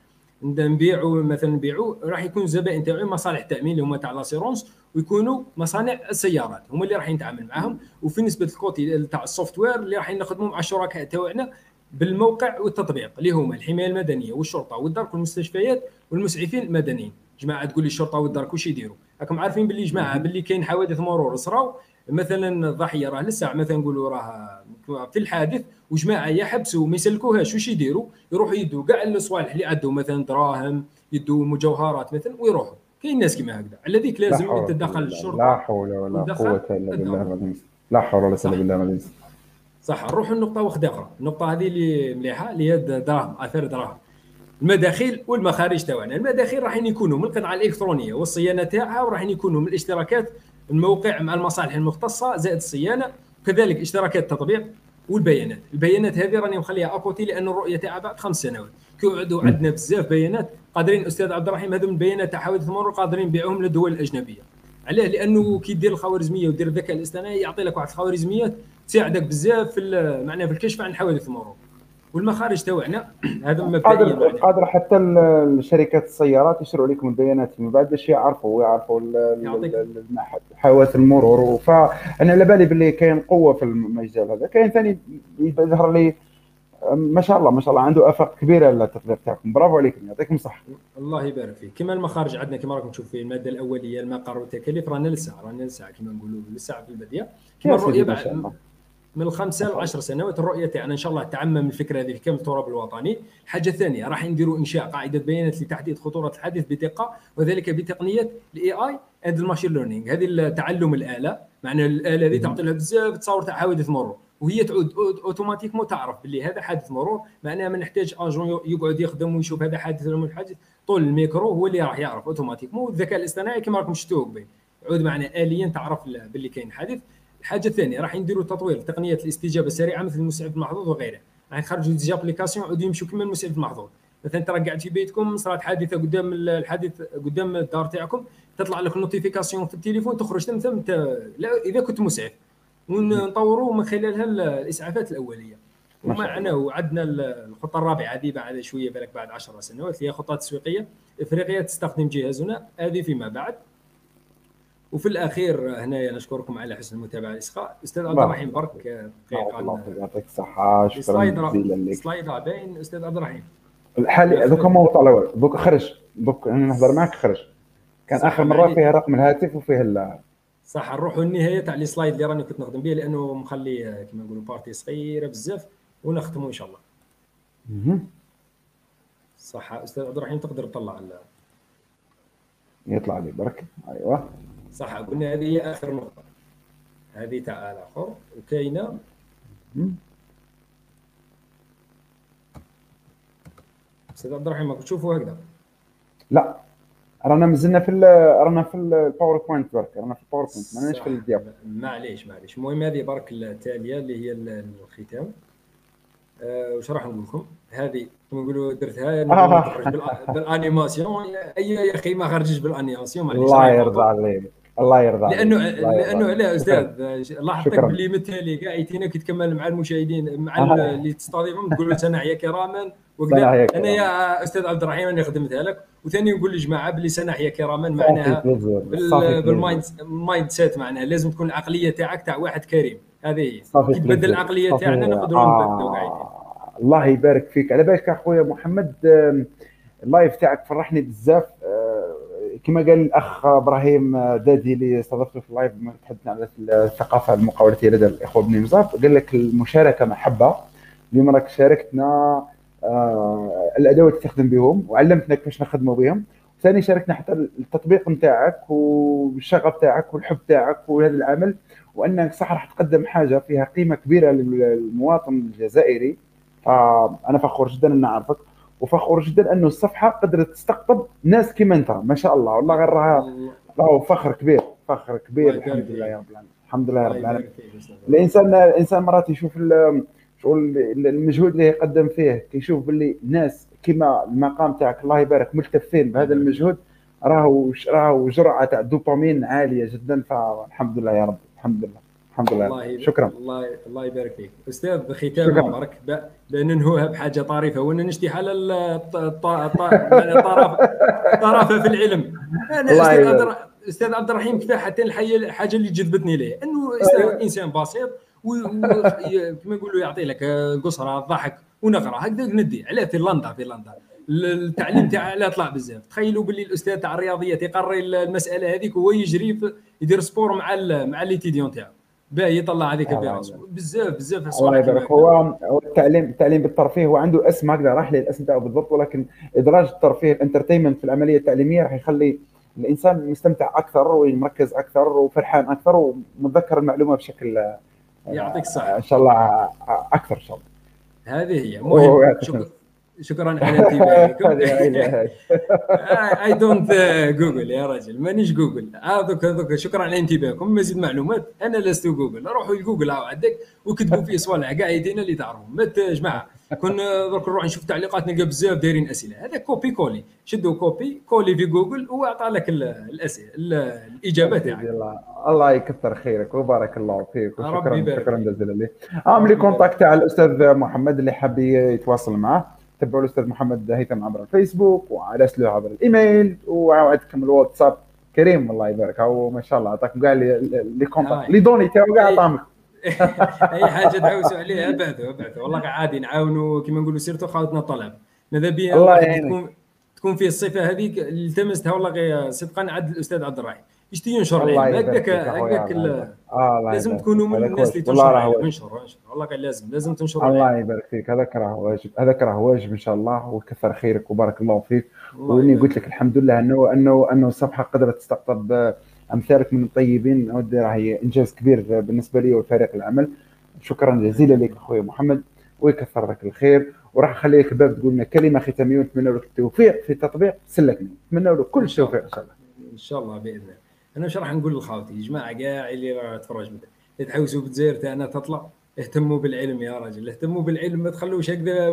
نبيعوا مثلا نبيعوا راح يكون الزبائن تاعي مصالح التامين اللي هما تاع l'assurance ويكونوا مصانع السيارات هما اللي راح نتعامل معاهم. وفي نسبة ال côté تاع ال software اللي راح نخدموا مع الشركاء تاعنا بالموقع والتطبيق اللي هما الحماية المدنية والشرطة والدرك والمستشفيات والمسعفين المدنيين. جماعة تقول لي الشرطة والدرك واش يديروا؟ راكم عارفين باللي جماعة باللي كاين حوادث مرور صراو مثلا الضحيه راه لسه مثلا نقولوا راه في الحادث وجماعة يحبسوا ما يسلكوهاش واش يديروا؟ يروحوا يدوا كاع الصوالح اللي عندهم مثلا دراهم يدوا مجوهرات مثلا ويروحوا. كاين ناس كيما هكذا. على ذيك لازم تتدخل الشرطة لا حول ولا قوة إلا بالله لا حول ولا قوة إلا بالله صح نروح لنقطه واحدة أخرى. النقطة هذه اللي مليحة اللي هي الدراهم آثار الدراهم. المداخيل والمخارج تاعنا. المداخيل راح يكونوا من القطعه الإلكترونية والصيانة تاعها وراح يكونوا من الاشتراكات الموقع مع المصالح المختصة زائد الصيانة وكذلك اشتراكات التطبيق والبيانات. البيانات هذه راني مخليها اكوتي لأن الرؤية تاعها بعد خمس سنوات. كيقعدوا عندنا بزاف بيانات. قادرين أستاذ عبد الرحيم هذو من البيانات تاع حوادث المرور قادرين نبيعوهم للدول الأجنبية. علاه لأنه كي دير الخوارزمية ودير الذكاء الاصطناعي يعطي لك واحد الخوارزميات تساعدك بزاف في معناها في الكشف عن حوادث المرور والمخارج تاعنا هذا مبدئيا قادر قادر حتى الشركات السيارات يشروا لكم البيانات. من بعد باش يعرفوا ويعرفوا حوادث المرور. فأنا على بالي باللي كاين قوة في المجال هذا. كاين ثاني يظهر لي ما شاء الله ما شاء الله عنده آفاق كبيرة للتطبيق تاعكم. برافو عليكم يعطيكم الصحة. الله يبارك فيك. كما المخارج عندنا كما راكم تشوفوا المادة الأولية المقر والتكاليف رانا لسه رانا لسه كما نقولوا لسه في البديه كما الرؤية بعد من الخمسه ل 10 سنوات الرؤية تاعنا. إن شاء الله تعمم الفكرة هذه في كامل التراب الوطني. الحاجة الثانية راح نديروا إنشاء قاعدة بيانات لتحديد خطورة الحادث بدقة وذلك بتقنية ال AI and ال machine learning هذه التعلم الآلة معنى الآلة هذه تعطي لها بزاف تصور تاع حوادث مرور وهي تعود automatiquement تعرف باللي هذا حادث مرور معناها ما نحتاج آجون يقعد يخدم ويشوف هذا حادث ولا مش حادث. طول الميكرو هو اللي راح يعرف automatiquement والذكاء الاصطناعي كما راكم شفتوه قبل. عود معنا IA تعرف باللي كاين حادث. الحاجة الثانية راح نديروا تطوير تقنيه الاستجابة السريعة مثل المسعف المحظوظ وغيره. راح نخرجوا des applications يعودوا يمشوا كما المسعف المحظوظ. مثلا انت قاعد في بيتكم صارت حادثة قدام الحادث قدام الدار تاعكم تطلع لك نوتيفيكاسيون في التليفون تخرج ثم لا إذا كنت مسعف. ونطوروا من خلالها الإسعافات الأولية. ومعنا عندنا الخطة الرابعة هذه بعد شوية بالك بعد 10 سنوات هي خطة تسويقيه افريقيا تستخدم جهازنا هذه فيما بعد. وفي الأخير هنايا نشكركم على حسن المتابعة الاصغاء أستاذ عبد الرحيم برك يعطيك الصحة. شكرا جزيلا لك. slide باين أستاذ عبد الرحيم. الحالي دوكا ما الأول دوكا خرج. دوكا أنا نهضر معك خرج. كان آخر مرة فيها رقم الهاتف وفيه صح نروحوا النهاية تاع les slides اللي راني كنت نخدم به لأنه مخلي كما نقولوا partie صغيرة بزاف ونختموا إن شاء الله. صح أستاذ عبد الرحيم تقدر تطلع يطلع لي برك أيوه. صح قلنا هذه هي آخر نقطة. هذه تاع الآخر وكاينه أستاذ عبد الرحيم تشوفوا هكذا. لا رانا مازلنا في رانا في ال PowerPoint برك رانا في ال PowerPoint ماناش في ال diapo. معليش معليش. المهم هذه برك التالية اللي هي الختام. أه وش راح نقول لكم. هذه كما نقولوا درتها. بال animation. أي يا أخي ما خرجش بال animation الله يرضى عليك. الله يرضى عليك لأنه لأنه علاه أستاذ لاحظتك باللي مثالي كاع يتينا كي تكمل مع المشاهدين مع آه. اللي تستضيفهم تقول له سنحيا كراما وكذا أنا يا أستاذ عبد الرحيم أنا خدمتها لك. وثاني نقول للجماعه باللي سنحيا كراما معناها بالمايند مايند سيت معناها. لازم تكون العقلية تاعك تاع واحد كريم. هذه هي. كي تبدل العقلية تاعنا نقدروا آه. نبدلوا قاعدين الله يبارك فيك. على بالك أخويا محمد ال live تاعك فرحني بزاف. آه، كما قال الأخ إبراهيم دادي اللي استضفته في ال live تحدثنا على الثقافة المقاولتية لدى الإخوة بني مزاب قال لك المشاركة محبة. اليوم راك شاركتنا آه الادوات اللي تخدم بهم وعلمتنا كيفاش نخدموا بهم. ثاني شاركنا حتى التطبيق نتاعك والشغف تاعك والحب تاعك وهذا العمل وانك صح راح تقدم حاجة فيها قيمة كبيرة للمواطن الجزائري. فأنا فخور جدا أن أعرفك. وفخور جدا أنه الصفحة قدرت تستقطب ناس كيما أنت. ما شاء الله. والله غير راها راهو فخر كبير. فخر كبير. الحمد لله يا رب العالمين. الحمد لله يا رب العالمين. الانسان الإنسان مرات يشوف شغل المجهود اللي يقدم فيه. كيشوف باللي ناس كما المقام تاعك الله يبارك ملتفين بهذا المجهود راهو راهو جرعة تاع دوبامين عالية جدا. فالحمد لله يا رب. الحمد لله. الحمد لله. الله شكرا. الله الله يبارك فيك. أستاذ بختام عمرك. ننهوها بحاجة طريفه وأنا نشتي حال الطرافه في العلم. أنا أستاذ عبد أستاذ عبد الرحيم كفايه حتى الحاجة اللي جذبتني ليه؟ أنه إنسان بسيط كما نقولوا يعطي لك قصرة الضحك ونقرا هكذا ندي علاه في لندا في لندا التعليم تاعه علاه طلع بزاف. تخيلوا باللي الأستاذ تاع الرياضيات يقري المسألة هذيك وهو يجري يدير sport مع مع les étudiants تاعو. باهي يطلع هذيك براسه بزاف بزاف الله يبارك. هو التعليم التعليم بالترفيه هو عنده اسم هكذا راح لي الاسم تاعه بالضبط ولكن إدراج الترفيه ال entertainment في العملية التعليمية راح يخلي الإنسان مستمتع أكثر ومركز أكثر وفرحان أكثر ومتذكر المعلومة بشكل يعطيك الصحة. إن شاء الله أكثر إن شاء الله. هذه هي. مهم. شكرا. شكرا على انتباهكم. اي دونت جوجل يا رجل. مانيش جوجل هذوك هذوك شكرا على انتباهكم. مزيد معلومات. أنا لست جوجل روحوا لجوجل عندك وكتبوا فيه صوالح كاع يدينا اللي تعرفهم ما جماعة كون درك نروح نشوف تعليقات نلقى بزاف دايرين أسئلة. هذا كوبي كولي شدوا كوبي كولي في جوجل وأعطى لك الأسئلة الإجابات تاعك الله يكثر خيرك وبارك الله فيك. وشكرا شكرا جزيلا لي. عامل كونتاكت على الأستاذ محمد اللي حاب يتواصل معاه تبعوا الأستاذ محمد هيثم عبر الفيسبوك له عبر الإيميل وعندكم الواتساب كريم الله يبارك هو ما شاء الله عطاكم كاع les contacts les données تاعو كاع عطاهم اي حاجة تحوسوا عليها. ابعثوا ابعثوا والله عادي نعاونوا كما نقولوا surtout خاوتنا الطلب. ماذا بيا؟ الله تكون تكون فيه الصفة هذيك التمستها والله صدقا عند الأستاذ عبد الرحيم. يشتي ينشر العلم هكاك هكاك لازم تكونوا من الناس اللي تنشر العلم انشر انشر والله كان لازم لازم تنشر الله يبارك فيك. هذاك راه واجب. هذاك راه واجب إن شاء الله. وكثر خيرك وبارك الله فيك. وإني قلت لك الحمد لله انه انه أنه الصفحة قدرت تستقطب أمثالك من الطيبين. ودي راهي إنجاز كبير بالنسبة لي وفريق العمل. شكرا جزيلا لك أخوي محمد. ويكثر لك الخير. وراح أخلي لك باب تقول لنا كلمة ختامية. ونتمنى لك التوفيق في التطبيق سلكني نتمنى له كل التوفيق إن شاء الله. إن شاء الله بإذن الله. أنا واش راح نقول لخاوتي يا جماعة كاع اللي تفرج بدا تحوسوا بالجزائر تاعنا تطلع. اهتموا بالعلم يا راجل اهتموا بالعلم ما تخلوش هكذا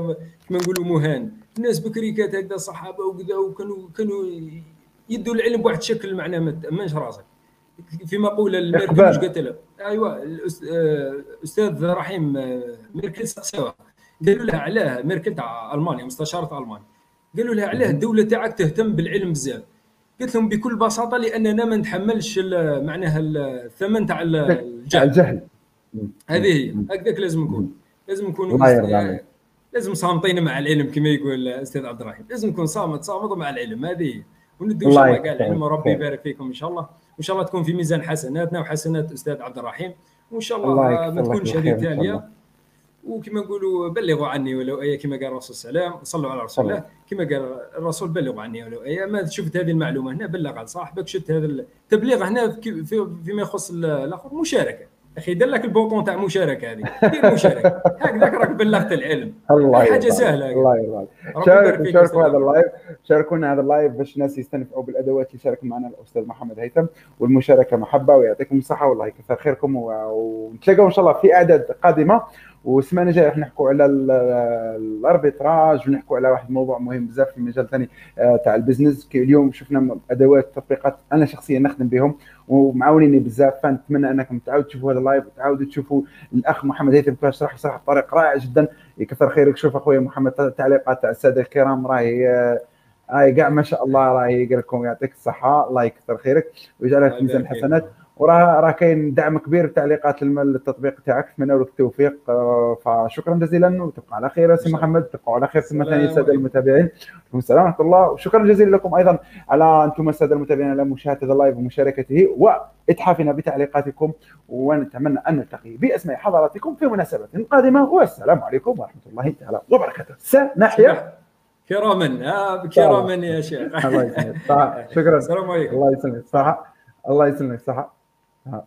كما نقولوا مهان. الناس بكري كانت هكذا الصحابه وكذا وكانوا كانوا يدوا العلم بواحد الشكل معناه ما تامنش راسك. فيما قول الميركل واش قالت له ايوا الاستاذ رحيم ميركل سقساوها قالوا لها علاه ميركل تاع ألمانيا مستشاره ألمانيا. قالوا لها علاه الدولة تاعك تهتم بالعلم بزاف. قلت لهم بكل بساطة لأننا ما نتحملش معناها الثمن تاع الجهل. الجهل. هذه هي. هكذاك لازم نكون. لازم نكون لازم صامتين مع العلم كما يقول الاستاذ عبد الرحيم. لازم نكون صامت صامت مع العلم. هذه هي. وندوا ان شاء الله كاع العلم. وربي يبارك فيكم إن شاء الله. وإن شاء الله تكون في ميزان حسناتنا وحسنات الاستاذ عبد الرحيم. وإن شاء الله, الله ما تكونش هذه تالية. وكما نقولوا بلغوا عني ولو إيه كما قال الرسول صلى الله عليه وسلم صلوا على رسول الله. كما قال الرسول بلغوا عني ولو إيه ما شفت هذه المعلومة هنا بلغ على صاحبك شفت هذا التبليغ هنا فيما يخص الآخر مشاركة. أخي دير لك ال bouton تاع مشاركة هذه. دير مشاركة. هكذاك راك بلغت العلم. الله حاجة سهلة الله يرضى شاركوا شاركوا هذا ال live. شاركونا هذا ال live باش الناس يستنفعوا بالأدوات اللي شارك معنا الأستاذ محمد هيثم والمشاركة محبة ويعطيكم الصحة. والله يكثر خيركم ونتلاقاو إن شاء الله في أعداد قادمة. والسمانة الجاية راح نحكوا على ال arbitrage ونحكوا على واحد الموضوع مهم بزاف في المجال ثاني آه، تاع ال business. اليوم شفنا أدوات تطبيقات أنا شخصيا نخدم بهم ومعاونيني بزاف. فنتمنى أنكم تعاودوا تشوفوا هذا ال live وتعاودوا تشوفوا الأخ محمد هيثم كيفاش شرح شرح بطريقة رائعة جدا. يكثر خيرك. شوف أخويا محمد التعليقات تاع السادة الكرام راهي آه، هاي كاع ما شاء الله راهي يقول لكم يعطيك الصحة الله يكثر خيرك ويجعلها في ميزان الحسنات. وراه راه كاين دعم كبير بتعليقات التطبيق تاعك نتمنى لك التوفيق. آه، فشكرا جزيلا وتبقى على خير سي محمد تبقوا على خير ثم ثاني السادة المتابعين. السلام ورحمة الله. وشكرا جزيلا لكم أيضا على أنتم السادة المتابعين على مشاهدة اللايف ومشاركته وإتحافنا بتعليقاتكم ونتمنى أن نلتقي بأسماء حضراتكم في مناسبة قادمة. والسلام عليكم ورحمة الله تعالى وبركاته. سنحيا. كراما. آه كراما يا شيخ. الله يسلمك. شكرا. السلام عليكم. الله يسلمك. صح الله يسلمك. صح あ